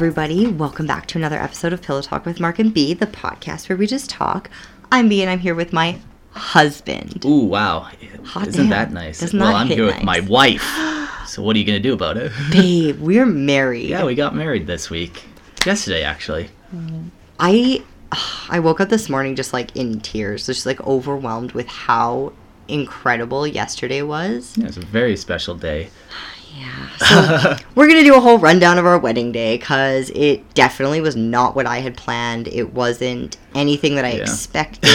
everybody. Welcome back to another episode of Pillow Talk with Mark and B, the podcast where we just talk. I'm B, and I'm here with my husband. Ooh, wow. Hot Isn't damn. that nice? Doesn't well, I'm here with my wife. So what are you going to do about it? Babe, we're married. yeah, we got married this week. Yesterday, actually. I I woke up this morning just like in tears, just like overwhelmed with how incredible yesterday was. Yeah, it was a very special day. Yeah. So we're gonna do a whole rundown of our wedding day because it definitely was not what I had planned. It wasn't anything that I Yeah. expected.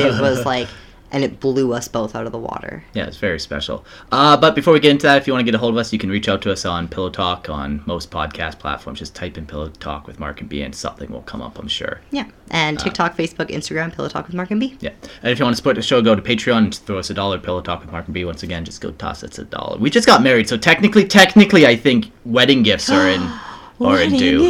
it was like, and it blew us both out of the water. Yeah, it's very special. Uh, but before we get into that, if you want to get a hold of us, you can reach out to us on Pillow Talk on most podcast platforms. Just type in Pillow Talk with Mark and B, and something will come up, I'm sure. Yeah. Uh, And TikTok, Facebook, Instagram, Pillow Talk with Mark and B. Yeah. And if you want to support the show, go to Patreon and throw us a dollar. Pillow Talk with Mark and B. Once again, just go toss us a dollar. We just got married, so technically, technically, I think wedding gifts are in in Wedding due.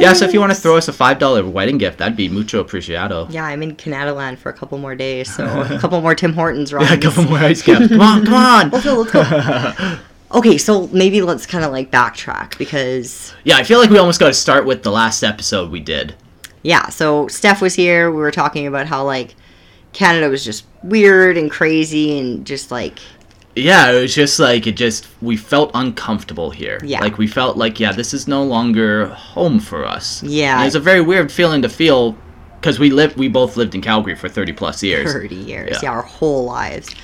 Yeah, so if you want to throw us a five dollar wedding gift, that'd be mucho apreciado. Yeah, I'm in Canada land for a couple more days, so a couple more Tim Hortons. Yeah, a couple more ice caps. Come on, come on. Let's go, let's go. Okay, so maybe let's kind of like backtrack because Yeah, I feel like we almost got to start with the last episode we did. yeah, so Steph was here. We were talking about how like Canada was just weird and crazy and just like Yeah, it was just like it just we felt uncomfortable here. Yeah. Like we felt like yeah, this is no longer home for us. Yeah. And it's a very weird feeling to feel because we lived we both lived in Calgary for 30 plus years. 30 years. Yeah. Yeah. our whole lives.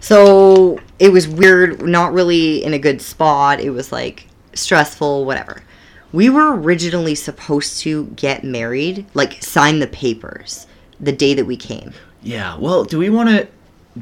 So it was weird, not really in a good spot. It was like stressful, whatever. We were originally supposed to get married, like sign the papers the day that we came. Yeah. Well, do we want to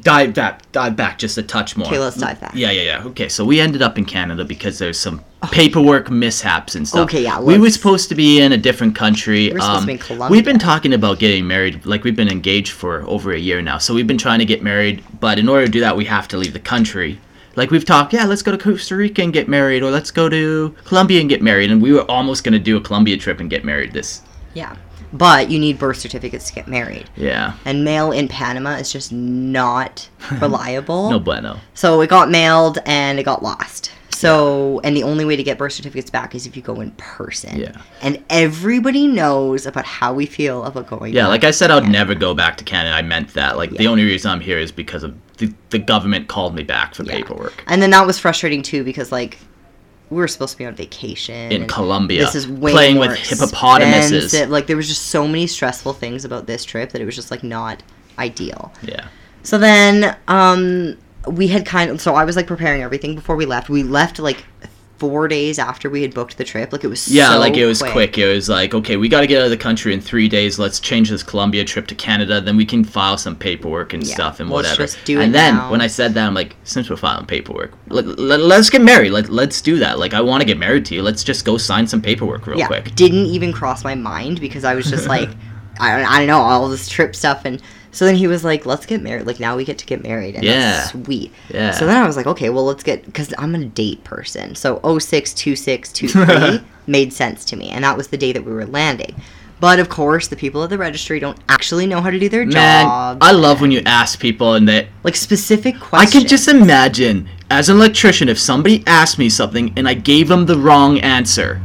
dive back dive back just a touch more? Okay, let's dive back. Yeah, yeah, yeah. Okay, so we ended up in Canada because there's some paperwork mishaps and stuff. Oh. Okay, yeah, We were supposed to be in a different country. We were supposed to um, be in Colombia. We've been talking about getting married. Like we've been engaged for over a year now. So we've been trying to get married, but in order to do that, we have to leave the country. Like we've talked, yeah, let's go to Costa Rica and get married, or let's go to Colombia and get married. And we were almost going to do a Colombia trip and get married. This, Yeah. But you need birth certificates to get married. yeah, And mail in Panama is just not reliable. no bueno. So it got mailed and it got lost. So, and the only way to get birth certificates back is if you go in person. Yeah. And everybody knows about how we feel about going. Yeah, like I said, I'd never go back to Canada. I meant that. Like the only reason I'm here is because of the, the government called me back for Yeah. paperwork And then that was frustrating too because like we were supposed to be on vacation in Colombia. This is way playing with hippopotamuses. expensive. Like there was just so many stressful things about this trip that it was just like not ideal. Yeah, So then um we had kind of so I was like preparing everything before we left. We left like four days after we had booked the trip. Like it was yeah, so like it was quick. It was like, okay, we got to get out of the country in three days. Let's change this Colombia trip to Canada. Then we can file some paperwork and Yeah, stuff and let's whatever. just do and then now. when I said that, I'm like, since we're filing paperwork, let, let, let's get married. Let, let's do that. Like, I want to get married to you. Let's just go sign some paperwork real yeah, quick. didn't even cross my mind because I was just like, I don't, I don't know all this trip stuff, and so then he was like, "Let's get married." Like now we get to get married, and Yeah. that's sweet. Yeah. So then I was like, "Okay, well let's get," because I'm a date person. So 062623 made sense to me, and that was the day that we were landing. But of course, the people at the registry don't actually know how to do their Man, job. I love when you ask people and they like specific questions. I can just imagine, as an electrician, if somebody asked me something and I gave them the wrong answer.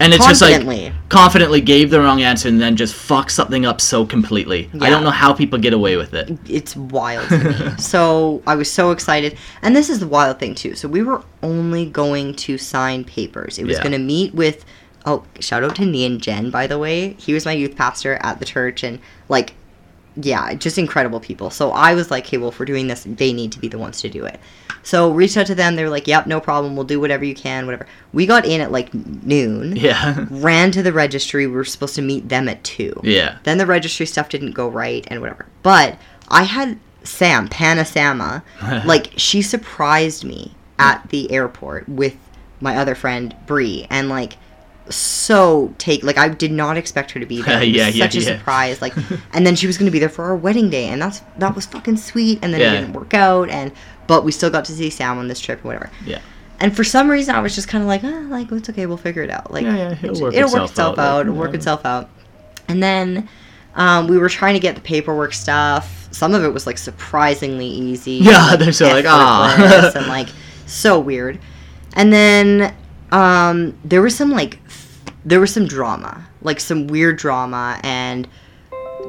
And it's just like confidently gave the wrong answer and then just fuck something up so completely. I don't know how people get away with it. it's wild to me. so I was so excited, and this is the wild thing too. So we were only going to sign papers. It was Yeah. going to meet with. Oh, shout out to Nian Jen, by the way. He was my youth pastor at the church, and like, yeah, just incredible people. So I was like, hey, well, if we're doing this, they need to be the ones to do it. So reached out to them. They were like, yep, no problem. We'll do whatever you can, whatever. We got in at like noon. Yeah. Ran to the registry. We were supposed to meet them at two. Yeah. Then the registry stuff didn't go right and whatever. But I had Sam, Pana Sama, like she surprised me at the airport with my other friend Bree and like so take like I did not expect her to be there. It was Yeah, yeah, such a yeah. surprise. Like and then she was gonna be there for our wedding day and that's that was fucking sweet and then Yeah. it didn't work out and but we still got to see Sam on this trip or whatever. Yeah. And for some reason, I was just kind of like, ah, like it's okay, we'll figure it out. Like, Yeah, yeah, it'll work it'll work itself itself out, out. It'll work itself out. And then um, we were trying to get the paperwork stuff. Some of it was like surprisingly easy. Yeah, they're so like, "Ah." and like so weird. And then um, there was some like f- there was some drama, like some weird drama, and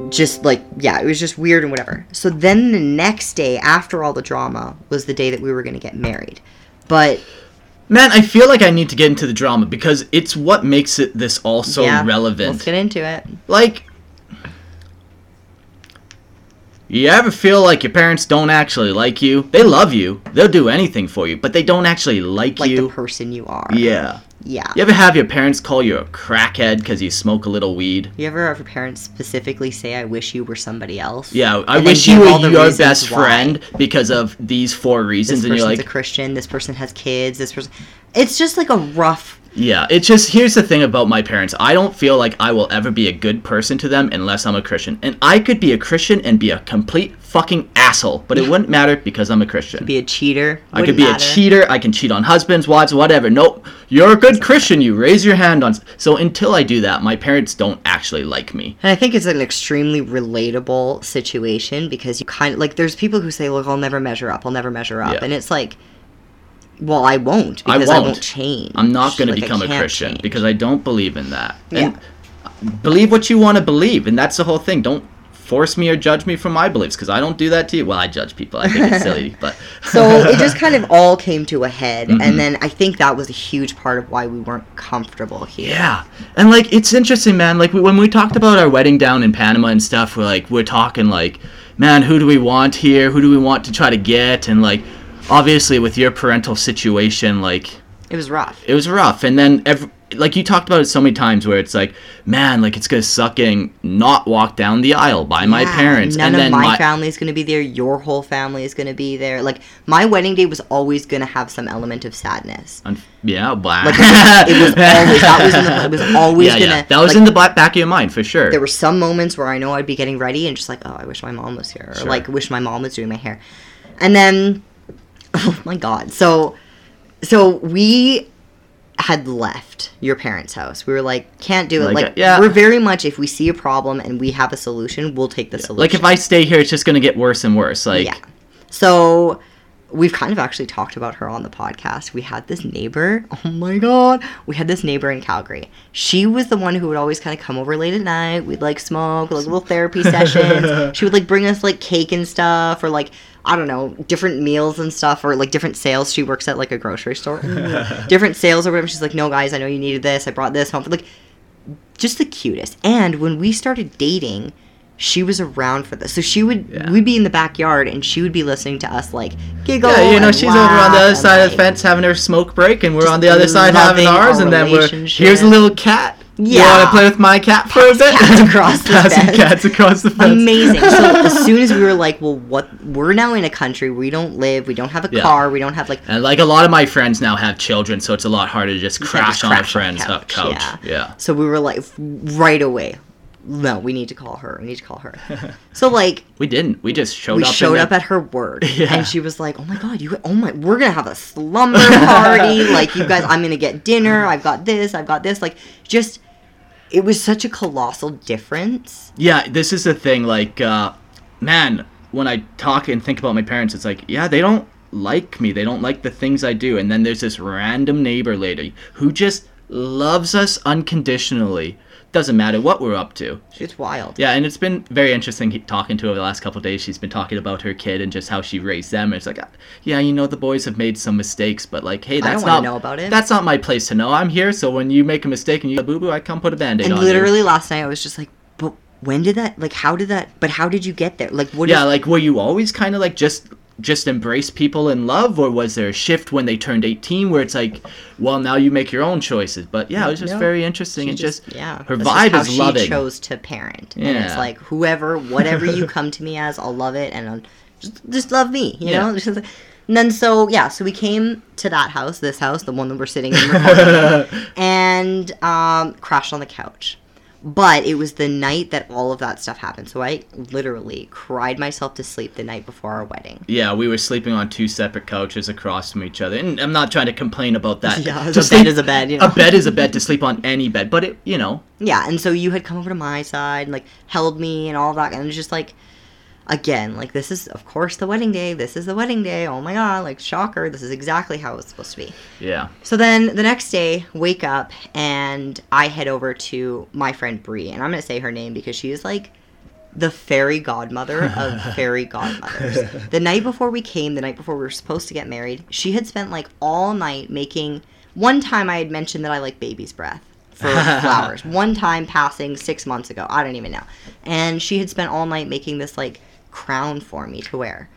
just like yeah, it was just weird and whatever. So then the next day after all the drama was the day that we were gonna get married, but Man, I feel like I need to get into the drama because it's what makes it this all so yeah, relevant. Let's get into it. like you ever feel like your parents don't actually like you? They love you. They'll do anything for you, but they don't actually like, Like you. Like the person you are. yeah. Yeah. You ever have your parents call you a crackhead because you smoke a little weed? You ever have your parents specifically say, "I wish you were somebody else"? Yeah, I wish you were your best why. friend because of these four This reasons, and you're like, a Christian. This person has kids. This person. It's just like a rough. Yeah, it's just here's the thing about my parents. I don't feel like I will ever be a good person to them unless I'm a Christian. And I could be a Christian and be a complete fucking asshole, but it wouldn't matter because I'm a Christian. Be a cheater. I could be matter. a cheater. I can cheat on husbands, wives, whatever. Nope, you're a good Christian. You raise your hand on. So until I do that, my parents don't actually like me. And I think it's an extremely relatable situation because you kind of like there's people who say, "Look, I'll never measure up. I'll never measure up," Yeah. and it's like, well, I won't I because I won't, won't. change. I'm not going to Like, I become a Christian change. because I don't believe in that. Yeah. And believe what you want to believe, and that's the whole thing. Don't force me or judge me for my beliefs because I don't do that to you. Well, I judge people. I think it's silly, but so it just kind of all came to a head, Mhm. and then I think that was a huge part of why we weren't comfortable here. Yeah, and like it's interesting, man. Like when we talked about our wedding down in Panama and stuff, we're like we're talking like, man, who do we want here? Who do we want to try to get? And like, obviously with your parental situation, like It was rough. it was rough. And then every, like you talked about it so many times, where it's like, man, like it's gonna suck getting not walk down the aisle by my parents, None and of then my, my family's going to be there. Your whole family is going to be there. Like my wedding day was always going to have some element of sadness. un- yeah, blah. Like it was, it was always that was in the, it was always yeah, gonna yeah. That was like, in the ba- back of your mind for sure. there were some moments where I know I'd be getting ready and just like, oh, I wish my mom was here, or Sure. like, wish my mom was doing my hair, and then, oh my god, so, so we had left your parents' house. We were like, can't do it. Like, Like, uh, yeah. we're very much if we see a problem and we have a solution, we'll take the solution. like if I stay here, it's just gonna get worse and worse. Like. yeah. So we've kind of actually talked about her on the podcast. We had this neighbor. Oh my god. We had this neighbor in Calgary. She was the one who would always kind of come over late at night. We'd like smoke, like little therapy sessions. she would like bring us like cake and stuff or like I don't know, different meals and stuff or like different sales. She works at like a grocery store. different sales or whatever. She's like, "No guys, I know you needed this. I brought this home." Like just the cutest. And when we started dating, she was around for this. So she would Yeah. we'd be in the backyard and she would be listening to us like giggle. Yeah, you know, she's over on the other side of the fence having her smoke break, and we're on the other side having ours, our and then we're here's a little cat. You Yeah. want to play with my cat for a bit? cats across the Passing fence. cats across the fence. Amazing. So as soon as we were like, well, what? We're now in a country we don't live. We don't have a Yeah. car. We don't have like. And like a lot of my friends now have children, so it's a lot harder to just crash just on a crash on the friend's hu- couch, couch. yeah. Yeah. So we were like, right away. No, we need to call her. We need to call her. so like, We didn't. We just showed we up. showed the- up at her work Yeah. and she was like oh my god you oh my we're gonna have a slumber party like you guys i'm gonna get dinner i've got this i've got this like just it was such a colossal difference Yeah, this is the thing. Like, uh, man, when I talk and think about my parents, it's like, yeah, they don't like me. They don't like the things I do. And then there's this random neighbor lady who just loves us unconditionally. Doesn't matter what we're up to. She's wild Yeah, and it's been very interesting talking to her the last couple of days. She's been talking about her kid and just how she raised them. It's like, uh, yeah, you know, the boys have made some mistakes, but like, hey, don't that's not know about it. That's not my place to know. I'm here, so when you make a mistake and you go boo boo, I come put a band aid and on you. literally last night i was just like but when did that like how did that but how did you get there like what yeah, is- like were you always kind of like just just embrace people in love, or was there a shift when they turned 18 where it's like, well, now you make your own choices? But yeah, it was just No. very interesting and just, yeah her vibe just is she loving. chose to parent and it's like whoever whatever you come to me as i'll love it and I'll just, just love me you Yeah. know and then so yeah so we came to that house this house the one that we're sitting in and um, crashed on the couch but it was the night that all of that stuff happened. So i literally cried myself to sleep the night before our wedding. Yeah, we were sleeping on two separate couches across from each other, and I'm not trying to complain about that. Yeah, To a bed sleep- is a bed, you know. A bed is a bed to sleep on any bed, but it, you know, yeah and so you had come over to my side and like held me and all that. And it was just like again, like this is of course the wedding day. This is the wedding day. Oh my god, like shocker. This is exactly how it's supposed to be. Yeah. So then the next day, wake up and I head over to my friend Bree, and I'm gonna say her name because she is like the fairy godmother of fairy godmothers. the night before we came, the night before we were supposed to get married, she had spent like all night making. One time I had mentioned that I like baby's breath for flowers. One time passing six months ago, I don't even know, and she had spent all night making this like crown for me to wear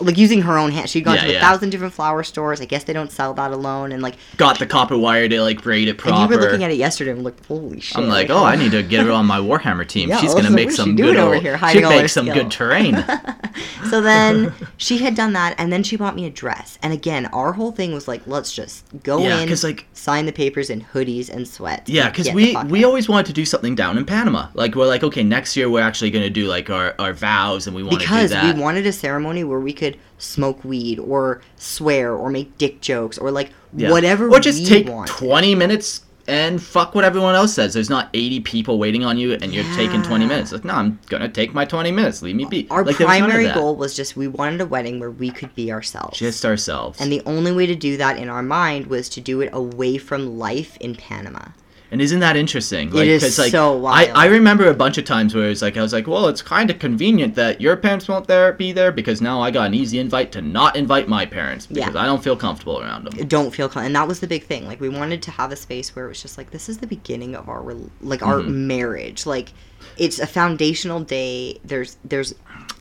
like using her own hand. She'd gone Yeah, to a yeah. thousand different flower stores. I guess they don't sell that alone. And like, Got the copper wire to like braid it and you were looking at it yesterday and looked, holy shit! I'm like, oh, I need to get her on my Warhammer team. Yeah, She's gonna like, make she some good over old, here, she'd all her make some skill? good terrain. So then she had done that, and then she bought me a dress. And again, our whole thing was like, let's just go Yeah, in, 'cause, like- sign the papers in hoodies and sweats. Yeah, because we we always wanted to do something down in Panama. Like we're like, okay, next year we're actually gonna do like our, our vows, and we want to do that because we wanted a ceremony where we could smoke weed or swear or make dick jokes or like Yeah. whatever or just take wanted. 20 minutes and fuck what everyone else says. There's not 80 people waiting on you, and you're taking 20 minutes. Like, no, I'm gonna take my 20 minutes. Leave me be. Our like, there was primary goal was just we wanted a wedding where we could be ourselves. just ourselves. and the only way to do that in our mind was to do it away from life in Panama. And isn't that interesting? Like, is 'cause, like, so wild. I, I remember a bunch of times where it's like I was like, well, it's kind of convenient that your parents won't there be there because now I got an easy invite to not invite my parents Yeah. because I don't feel comfortable around them. Don't feel and that was the big thing. Like we wanted to have a space where it was just like this is the beginning of our like our Mm-hmm. marriage. Like it's a foundational day. There's there's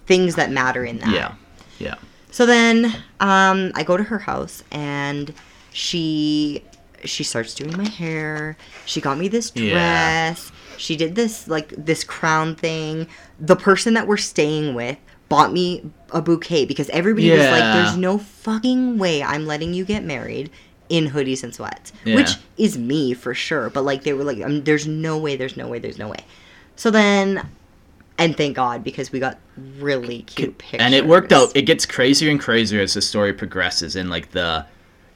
things that matter in that. Yeah, yeah. So then um, I go to her house and she she starts doing my hair. She got me this dress. Yeah. She did this like this crown thing. The person that we're staying with bought me a bouquet because everybody was like, "There's no fucking way I'm letting you get married." In hoodies and sweats, Yeah. which is me for sure. But like they were like, um, "There's no way, there's no way, there's no way." So then, and thank God because we got really cute pictures. and it worked out. It gets crazier and crazier as the story progresses, and like the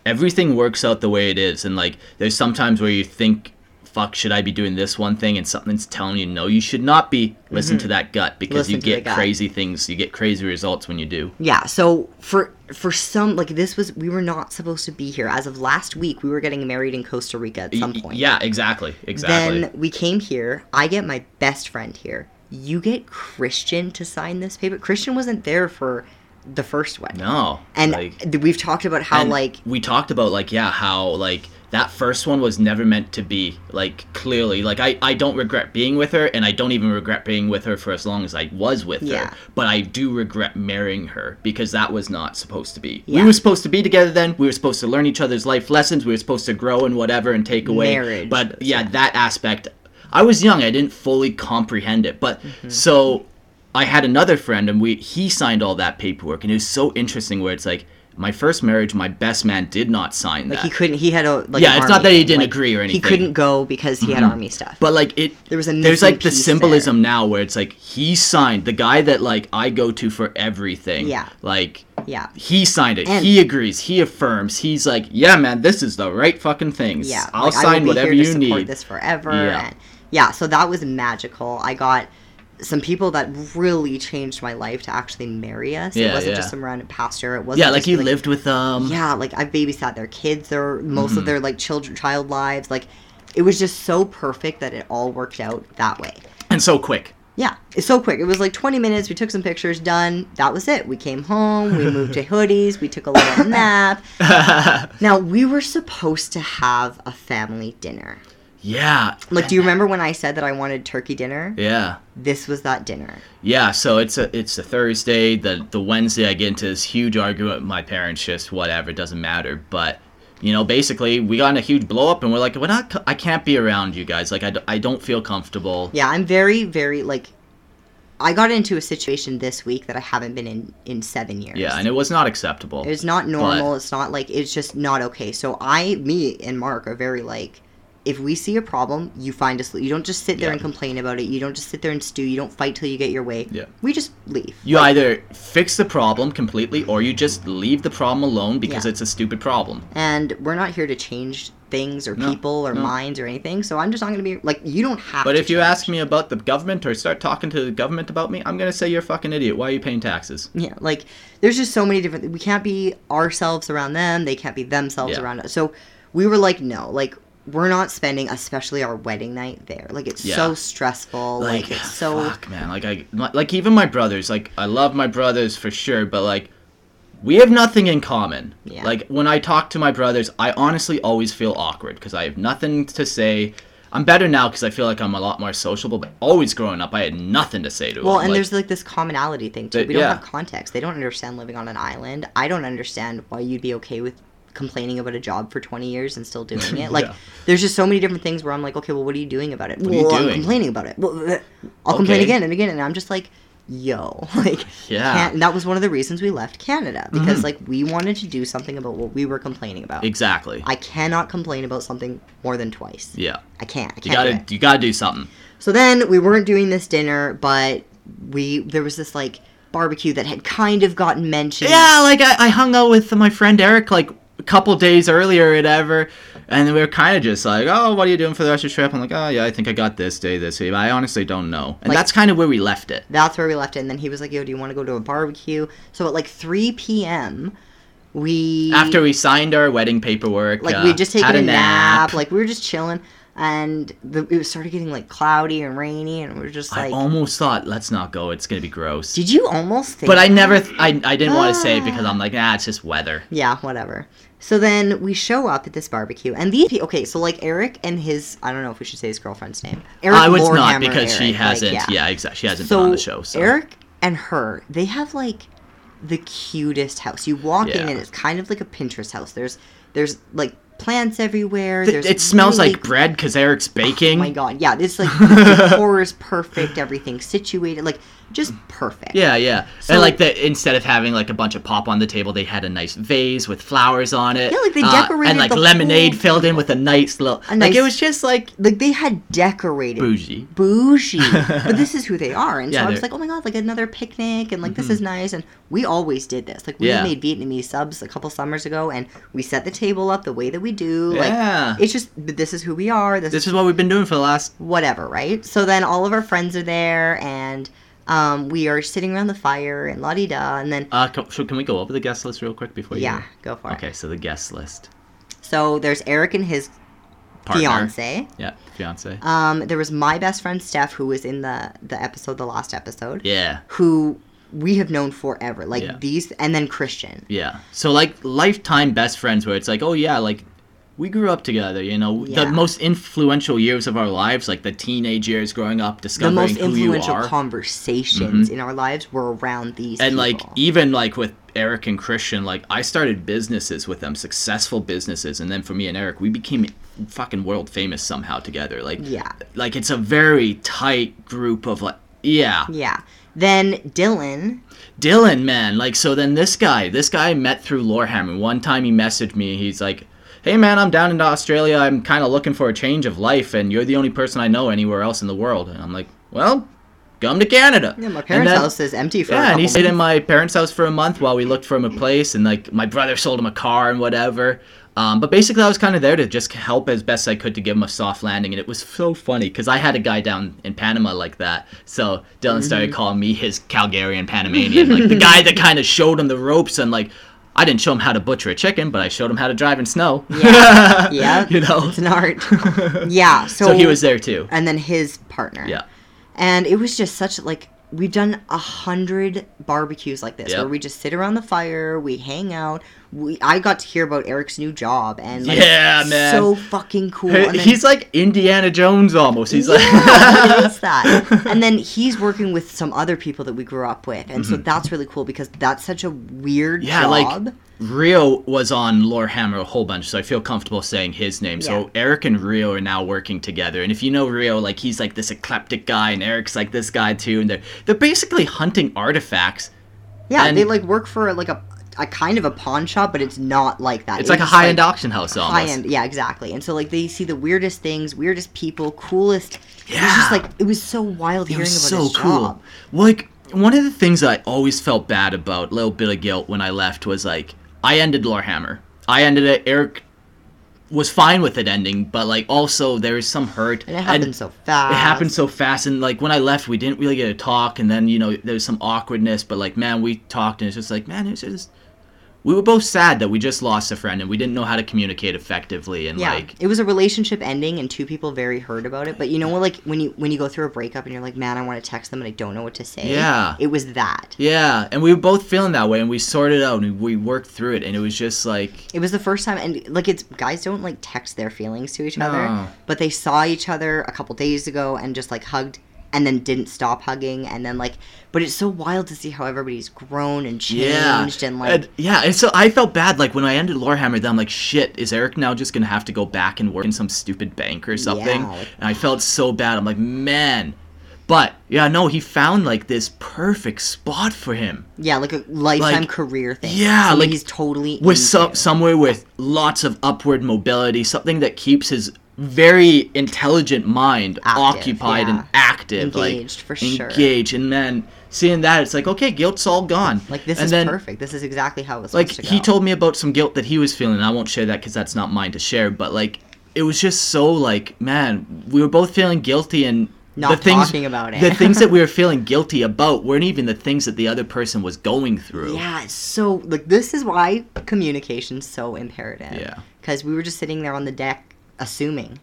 everything works out the way it is. And like there's sometimes where you think, "Fuck, should I be doing this one thing?" And something's telling you, "No, you should not be." Listen to that gut because Mm-hmm. Listen you get crazy things. You get crazy results when you do. Yeah, so for for some like this was we were not supposed to be here. As of last week, we were getting married in Costa Rica at some point. Yeah, exactly, exactly. Then we came here. I get my best friend here. You get Christian to sign this paper. Christian wasn't there for the first one. no, And like, we've talked about how like we talked about like yeah how like that first one was never meant to be like clearly like I, I don't regret being with her and i don't even regret being with her for as long as i was with Yeah. her but i do regret marrying her because that was not supposed to be Yeah. we were supposed to be together then we were supposed to learn each other's life lessons we were supposed to grow and whatever and take away Marriage, but yeah that aspect i was young i didn't fully comprehend it but Mm-hmm. so I had another friend and we he signed all that paperwork and it was so interesting where it's like my first marriage my best man did not sign that. like he couldn't. He had a like. Yeah, it's not that he didn't Like, agree or anything. He couldn't go because he had mm-hmm. army stuff. but like it There was a there's like the symbolism now where it's like he signed the guy that like I go to for everything. Yeah. Like yeah, he signed it. And- he agrees. He affirms. He's like, yeah, man, this is the right fucking things. yeah. I'll like, sign whatever here to you support need. This forever. Yeah. And yeah. So that was magical. I got some people that really changed my life to actually marry us. Yeah, it wasn't yeah. just some random pastor. It wasn't. Yeah, like you lived with them. Yeah, like I babysat their kids, their most Mm-hmm. of their like children, child lives. Like it was just so perfect that it all worked out that way. and so quick. Yeah, it's so quick. It was like 20 minutes. We took some pictures, done. That was it. We came home. We moved to hoodies. We took a little nap. Now, we were supposed to have a family dinner. Yeah. Like, do you remember when I said that I wanted turkey dinner? Yeah. This was that dinner. Yeah, so it's a it's a Thursday. The the Wednesday I get into this huge argument with my parents. Just whatever, it doesn't matter. But you know, basically, we got in a huge blow up, and we're like, we're not. I can't be around you guys. Like, I, I don't feel comfortable. Yeah, I'm very, very, like, I got into a situation this week that I haven't been in in seven years. Yeah, and it was not acceptable. It's not normal. It's not like it's just not okay. So I, me, and Mark are very like, if we see a problem, you find a solution. You don't just sit there Yeah. and complain about it. You don't just sit there and stew. You don't fight till you get your way. Yeah. We just leave. You either fix the problem completely, or you just leave the problem alone because Yeah. it's a stupid problem. And we're not here to change things or No, people or no. minds or anything. So I'm just not going to be like you don't have. But to if you ask me about the government or start talking to the government about me, I'm gonna say you're a fucking idiot. Why are you paying taxes? Yeah, like there's just so many different. We can't be ourselves around them. They can't be themselves Yeah. around us. So we were like, no, like we're not spending, especially our wedding night there. Like it's Yeah. so stressful. Like, it's so. fuck, man. Like I like even my brothers. Like I love my brothers for sure, but like we have nothing in common. Yeah. Like when I talk to my brothers, I honestly always feel awkward because I have nothing to say. I'm better now because I feel like I'm a lot more sociable. But always growing up, I had nothing to say to Well, them. and like, there's like this commonality thing too. They- we don't yeah. have context. They don't understand living on an island. I don't understand why you'd be okay with complaining about a job for 20 years and still doing it. Like, Yeah. there's just so many different things where I'm like, okay, well, what are you doing about it? What are you well, I'm complaining about it. Well, uh, I'll complain again and again, and I'm just like, yo, like, Yeah. can't- and that was one of the reasons we left Canada because Mhm. like we wanted to do something about what we were complaining about. exactly. I cannot complain about something more than twice. yeah. I can't. I can't You gotta you gotta do something. So then we weren't doing this dinner, but we there was this like barbecue that had kind of gotten mentioned. Yeah, like I, I hung out with my friend Eric like a couple days earlier or whatever, and we were kind of just like, oh, what are you doing for the rest of the trip? I'm like, oh yeah, I think I got this day, this day, but I honestly don't know, and Like- that's kind of where we left it. That's where we left it. And then he was like, "Yo, do you want to go to a barbecue?" So at like 3 p.m., we After we signed our wedding paperwork, like uh, we just taken a, nap. like we were just chilling, and the, it started getting like cloudy and rainy, and we are just I like, almost thought, let's not go. It's gonna be gross. "Did you almost?" Think But I never, th- I, I didn't want to say it because. I'm like, ah, it's just weather. Yeah, whatever. So then we show up at this barbecue, and these people, okay, so like Eric and his, I don't know if we should say his girlfriend's name. Eric I was not because she Eric, like, hasn't. yeah. yeah. exactly. She hasn't been on the show. So Eric and her, they have like the cutest house. You walk in and it's kind of like a Pinterest house. There's there's like plants everywhere. There's it smells really- like bread because Eric's oh baking. Oh my god, yeah, it's like the decor is perfect, everything's situated, like just perfect. Yeah, yeah. So- and like the instead of having like a bunch of pop on the table, they had a nice vase with flowers on it. Yeah, like they uh, decorated and like lemonade filled in with a nice little. A like it was just like Like they had decorated bougie. bougie. but this is who they are. And Yeah, so I was Mm-hmm. like, oh my god, like another picnic and like this is nice. And we always did this. Like we Yeah. made Vietnamese subs a couple summers ago and we set the table up the way that we do. Yeah. Like it's just this is who we are. This, This is what we've been doing for the last. whatever, right? So then all of our friends are there and um, we are sitting around the fire and la di da and then Uh, so can we go over the guest list real quick before you? yeah, go for it. Okay, so the guest list. So there's Eric and his Partner. fiance. Yeah, fiance. Um, there was my best friend Steph who was in the the episode, the last episode. yeah. who we have known forever. Like Yeah. these, and then Christian. Yeah. So like lifetime best friends where it's like, oh yeah, like we grew up together, you know, Yeah. the most influential years of our lives, like the teenage years growing up, The discovering most who you influential are. conversations mm-hmm. in our lives were around these. and like even like with Eric and Christian, like I started businesses with them, successful businesses, and then for me and Eric, we became fucking world famous somehow together. Like Yeah. like it's a very tight group of like yeah. yeah. Then Dylan. Dylan, man, like so then this guy, this guy I met through Lorehammer. One time he messaged me, he's like, Hey man, I'm down in Australia, I'm kinda looking for a change of life and you're the only person I know anywhere else in the world and I'm like, Well, come to Canada. Yeah, my parents' then- house is empty for. a yeah, and he stayed in my parents' house for a month while we looked for him a place, and like my brother sold him a car and whatever. Um, but basically, I was kind of there to just help as best I could to give him a soft landing, and it was so funny because I had a guy down in Panama like that. So Dylan started Mm-hmm. calling me his Calgarian Panamanian, like the guy that kind of showed him the ropes and like. I didn't show him how to butcher a chicken, but I showed him how to drive in snow. Yeah, yeah. you know. It's an art. yeah. So, So he was there too. and then his partner. Yeah. And it was just such like we've done a hundred barbecues like this Yep. where we just sit around the fire, we hang out. We I got to hear about Eric's new job and like, Yeah, man. so fucking cool. Hey, And then- He's like Indiana Jones almost. He's yeah, like is that. And then he's working with some other people that we grew up with, and so that's really cool because that's such a weird Mm-hmm. Yeah, job. like Rio was on Lorehammer a whole bunch, so I feel comfortable saying his name. Yeah. So Eric and Rio are now working together, and if you know Rio, like he's like this eclectic guy, and Eric's like this guy too, and they're they're basically hunting artifacts. yeah, and- they like work for like a a kind of a pawn shop, but it's not like that. It's like a high end auction house almost. high end yeah exactly and so like they see the weirdest things weirdest people coolest it was Yeah. just like it was so wild It hearing was about so his cool. job Like one of the things I always felt bad about, a little bit of guilt when I left, was like I ended Lorehammer. I ended it. Eric was fine with it ending, but like also there was some hurt. And it happened so fast. It happened so fast, and like when I left, we didn't really get to talk, and then you know there was some awkwardness, but like man, we talked, and it's just like man, it's just we were both sad that we just lost a friend, and we didn't know how to communicate effectively, and Yeah, like it was a relationship ending, and two people very hurt about it. But you know what? Like when you when you go through a breakup, and you're like, man, I want to text them, and I don't know what to say. Yeah. it was that. yeah, and we were both feeling that way, and we sorted it out, and we worked through it, and it was just like It was the first time, and like it's guys don't like text their feelings to each No. other, but they saw each other a couple days ago and just like hugged, and then didn't stop hugging, and then like, but it's so wild to see how everybody's grown and yeah, changed, and like, and, yeah, and so I felt bad like when I ended Lorehammer. Then I'm like, shit, is Eric now just gonna have to go back and work in some stupid bank or something? Yeah, and I felt so bad. I'm like, man. But yeah, no, he found like this perfect spot for him. yeah, like a lifetime like- career thing. yeah, Something like, he's totally with some somewhere with lots of upward mobility, something that keeps his very intelligent mind Active, occupied yeah. and active, Engaged, like for sure. engaged. And then seeing that, it's like okay, guilt's all gone. Like this and is then, perfect. This is exactly how it was Like to he told me about some guilt that he was feeling. And I won't share that because that's not mine to share. But like it was just so like man, we were both feeling guilty and. Not the things, talking about it. the things that we were feeling guilty about weren't even the things that the other person was going through. Yeah, so like this is why communication's so imperative. Yeah. Because we were just sitting there on the deck assuming.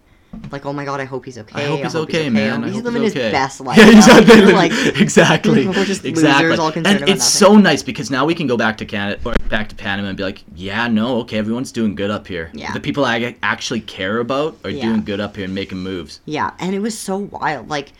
Like, oh my god, I hope he's okay. I hope he's okay, man. I He's living he's his best life. Yeah, exactly. Like, exactly. we're just exactly. losers all concerned and about it's nothing. so nice because now we can go back to Canada or back to Panama and be like, yeah, no, okay, everyone's doing good up here. Yeah. The people I actually care about are Yeah. doing good up here and making moves. yeah, and it was so wild. Like,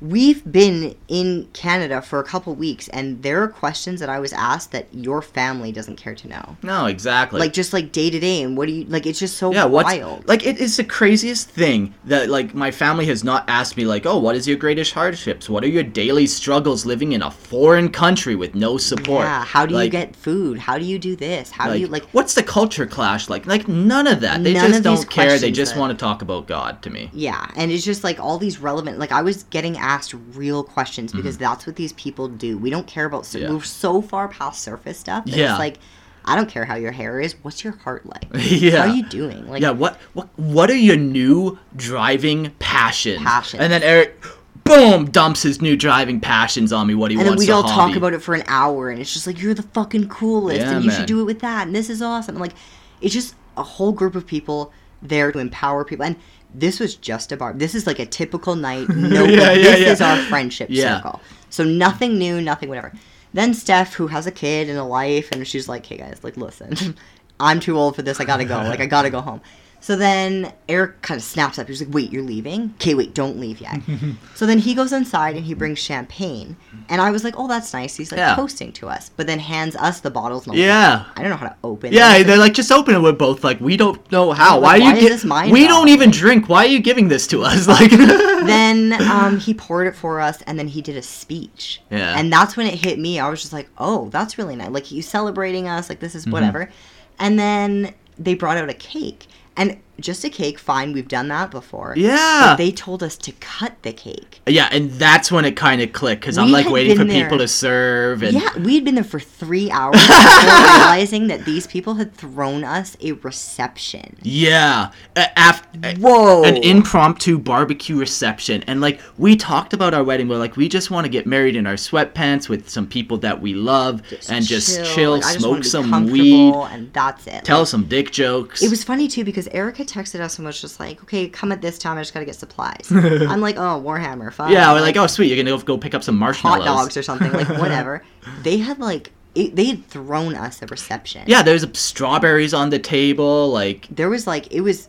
we've been in Canada for a couple weeks, and there are questions that I was asked that your family doesn't care to know. No, exactly. Like, just like day to day, and what do you like? It's just so yeah, wild. like it is the craziest thing that like my family has not asked me like, oh, what is your greatest hardships? What are your daily struggles living in a foreign country with no support? yeah, how do you get food? How do you do this? How like, do you like? what's the culture clash like? Like none of that. They just don't care. They just that- want to talk about God to me. Yeah, and it's just like all these relevant. Like I was getting asked real questions because that's what these people do. We don't care about. Sur- Mm-hmm. Yeah. We're so far past surface stuff. Yeah. It's like I don't care how your hair is. What's your heart like? Yeah. How are you doing? Like yeah, what what what are your new driving passions? Passions. And then Eric boom dumps his new driving passions on me what he and then wants we'd to all hobby. talk about it for an hour, and it's just like you're the fucking coolest, Yeah, and you man. should do it with that, and this is awesome. Like it's just a whole group of people there to empower people, and this was just a bar. This is like a typical night. No, Yeah, yeah, this yeah. is our friendship circle. So nothing new, nothing whatever. Then Steph, who has a kid and a life, and she's like, "Hey guys, like listen, I'm too old for this. I gotta go. Like I gotta go home." So then Eric kind of snaps up. He's like, "Wait, you're leaving? Okay, wait, don't leave yet." so then he goes inside and he brings champagne, and I was like, "Oh, that's nice." He's like Yeah. toasting to us, but then hands us the bottles. I'm like, Yeah. I don't know how to open. Yeah, this. they're like, just open it. We're both like, we don't know how. Like, why are why you? is gi- this mine we don't even drink. Why are you giving this to us? Like, then um, he poured it for us, and then he did a speech. Yeah. And that's when it hit me. I was just like, "Oh, that's really nice. Like he's celebrating us. Like this is Mm-hmm. whatever." And then they brought out a cake, and just a cake. Fine, we've done that before. yeah, But they told us to cut the cake. yeah, and that's when it kind of clicked because I'm like waiting for been people to serve and Yeah, we had been there for three hours realizing that these people had thrown us a reception. Yeah, a- af- a- Whoa. an impromptu barbecue reception, and like we talked about our wedding, we're like we just want to get married in our sweatpants with some people that we love and just chill, like, I just smoke some weed, and that's it. tell Like, some dick jokes. It was funny too because Eric had texted us and was just like, "Okay, come at this time. I just gotta get supplies." I'm like, "Oh, Warhammer, fine." yeah, we're like, oh sweet, you're gonna go, go pick up some marshmallows. hot dogs or something, like whatever. they had like it, they had thrown us a reception. Yeah, there's strawberries on the table, like there was like it was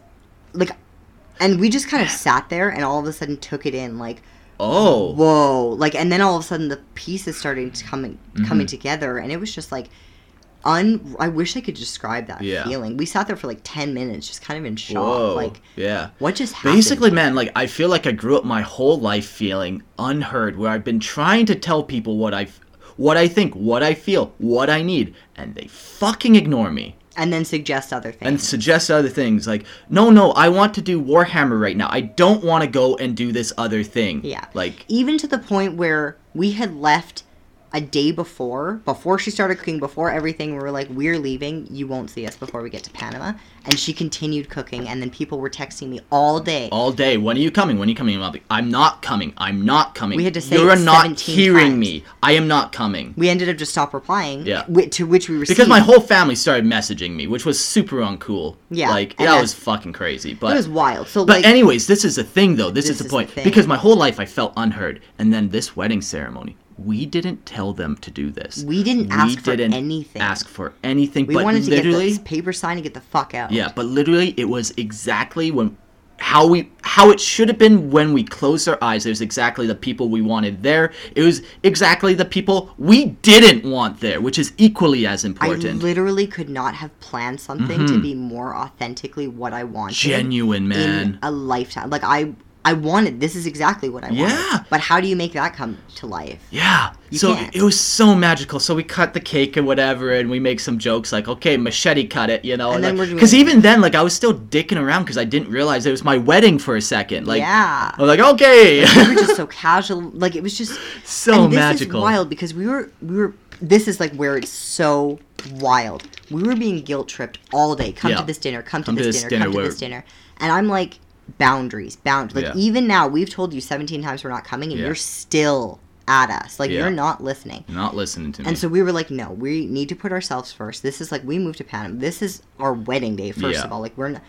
like, and we just kind of sat there and all of a sudden took it in like. oh, Whoa! Like, and then all of a sudden the pieces started to coming Mm-hmm. coming together, and it was just like, un. I wish I could describe that Yeah. feeling. We sat there for like ten minutes, just kind of in shock. whoa, Like, yeah. what just happened? Basically, man, like I feel like I grew up my whole life feeling unheard, where I've been trying to tell people what I, what I think, what I feel, what I need, and they fucking ignore me and then suggest other things. and suggest other things. Like, no, no, I want to do Warhammer right now. I don't want to go and do this other thing. Yeah. like even to the point where we had left a day before, before she started cooking, before everything, we were like, "We're leaving. You won't see us before we get to Panama." And she continued cooking, and then people were texting me all day. all day. When are you coming? When are you coming? I'm like, I'm not coming. I'm not coming. We had to say You're not 17 hearing times. me. I am not coming. we ended up just stop replying. Yeah. to which we received Because my whole family started messaging me, which was super uncool. Yeah, Like that was fucking crazy. But it was wild. So But like, anyways, this is the thing though. This, This is the is the point. thing. because my whole life I felt unheard. And then this wedding ceremony, we didn't tell them to do this. We didn't ask for anything. Ask for anything. we but wanted to get this paper signed and get the fuck out. yeah, but literally it was exactly when how we how it should have been when we closed our eyes. It was exactly the people we wanted there. It was exactly the people we didn't want there, which is equally as important. I literally could not have planned something to be more authentically what I wanted. Mm-hmm. Genuine, man. In a lifetime. Like I I wanted this is exactly what I wanted. Yeah. But how do you make that come to life? Yeah. You so can't. it was so magical. So we cut the cake and whatever, and we make some jokes like, "Okay, machete cut it," you know. And then we're Because even then, like, I was still dicking around because I didn't realize it was my wedding for a second. Like, Yeah. I was like, "Okay." we were just so casual. Like it was just So magical. Wild because we were we were. This is like where it's so wild. We were being guilt tripped all day. Come Yeah. to this dinner. Come to Come to this this dinner. dinner Come to this dinner. And I'm like boundaries, bound. Like Yeah. even now, we've told you 17 times we're not coming, and Yeah. you're still at us. Like Yeah. you're not listening. Not listening to me. And so we were like, no, we need to put ourselves first. This is like we moved to Panama. This is our wedding day. First of all, like we're not.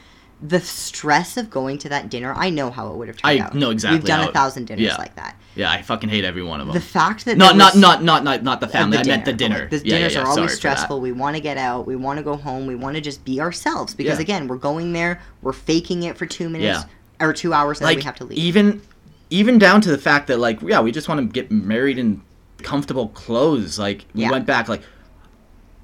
The stress of going to that dinner, I know how it would have turned I out. I know exactly We've done a thousand dinners yeah. like that. yeah, I fucking hate every one of them. The fact that not, not, not, not, not, not the family. I meant the dinner. like, the yeah, dinners yeah, are always that. stressful. We want to get out. We want to go home. We want to just be ourselves because again, we're going there. We're faking it for two minutes or two hours, and then like we have to leave. even even down to the fact that like yeah we just want to get married in comfortable clothes like we went back like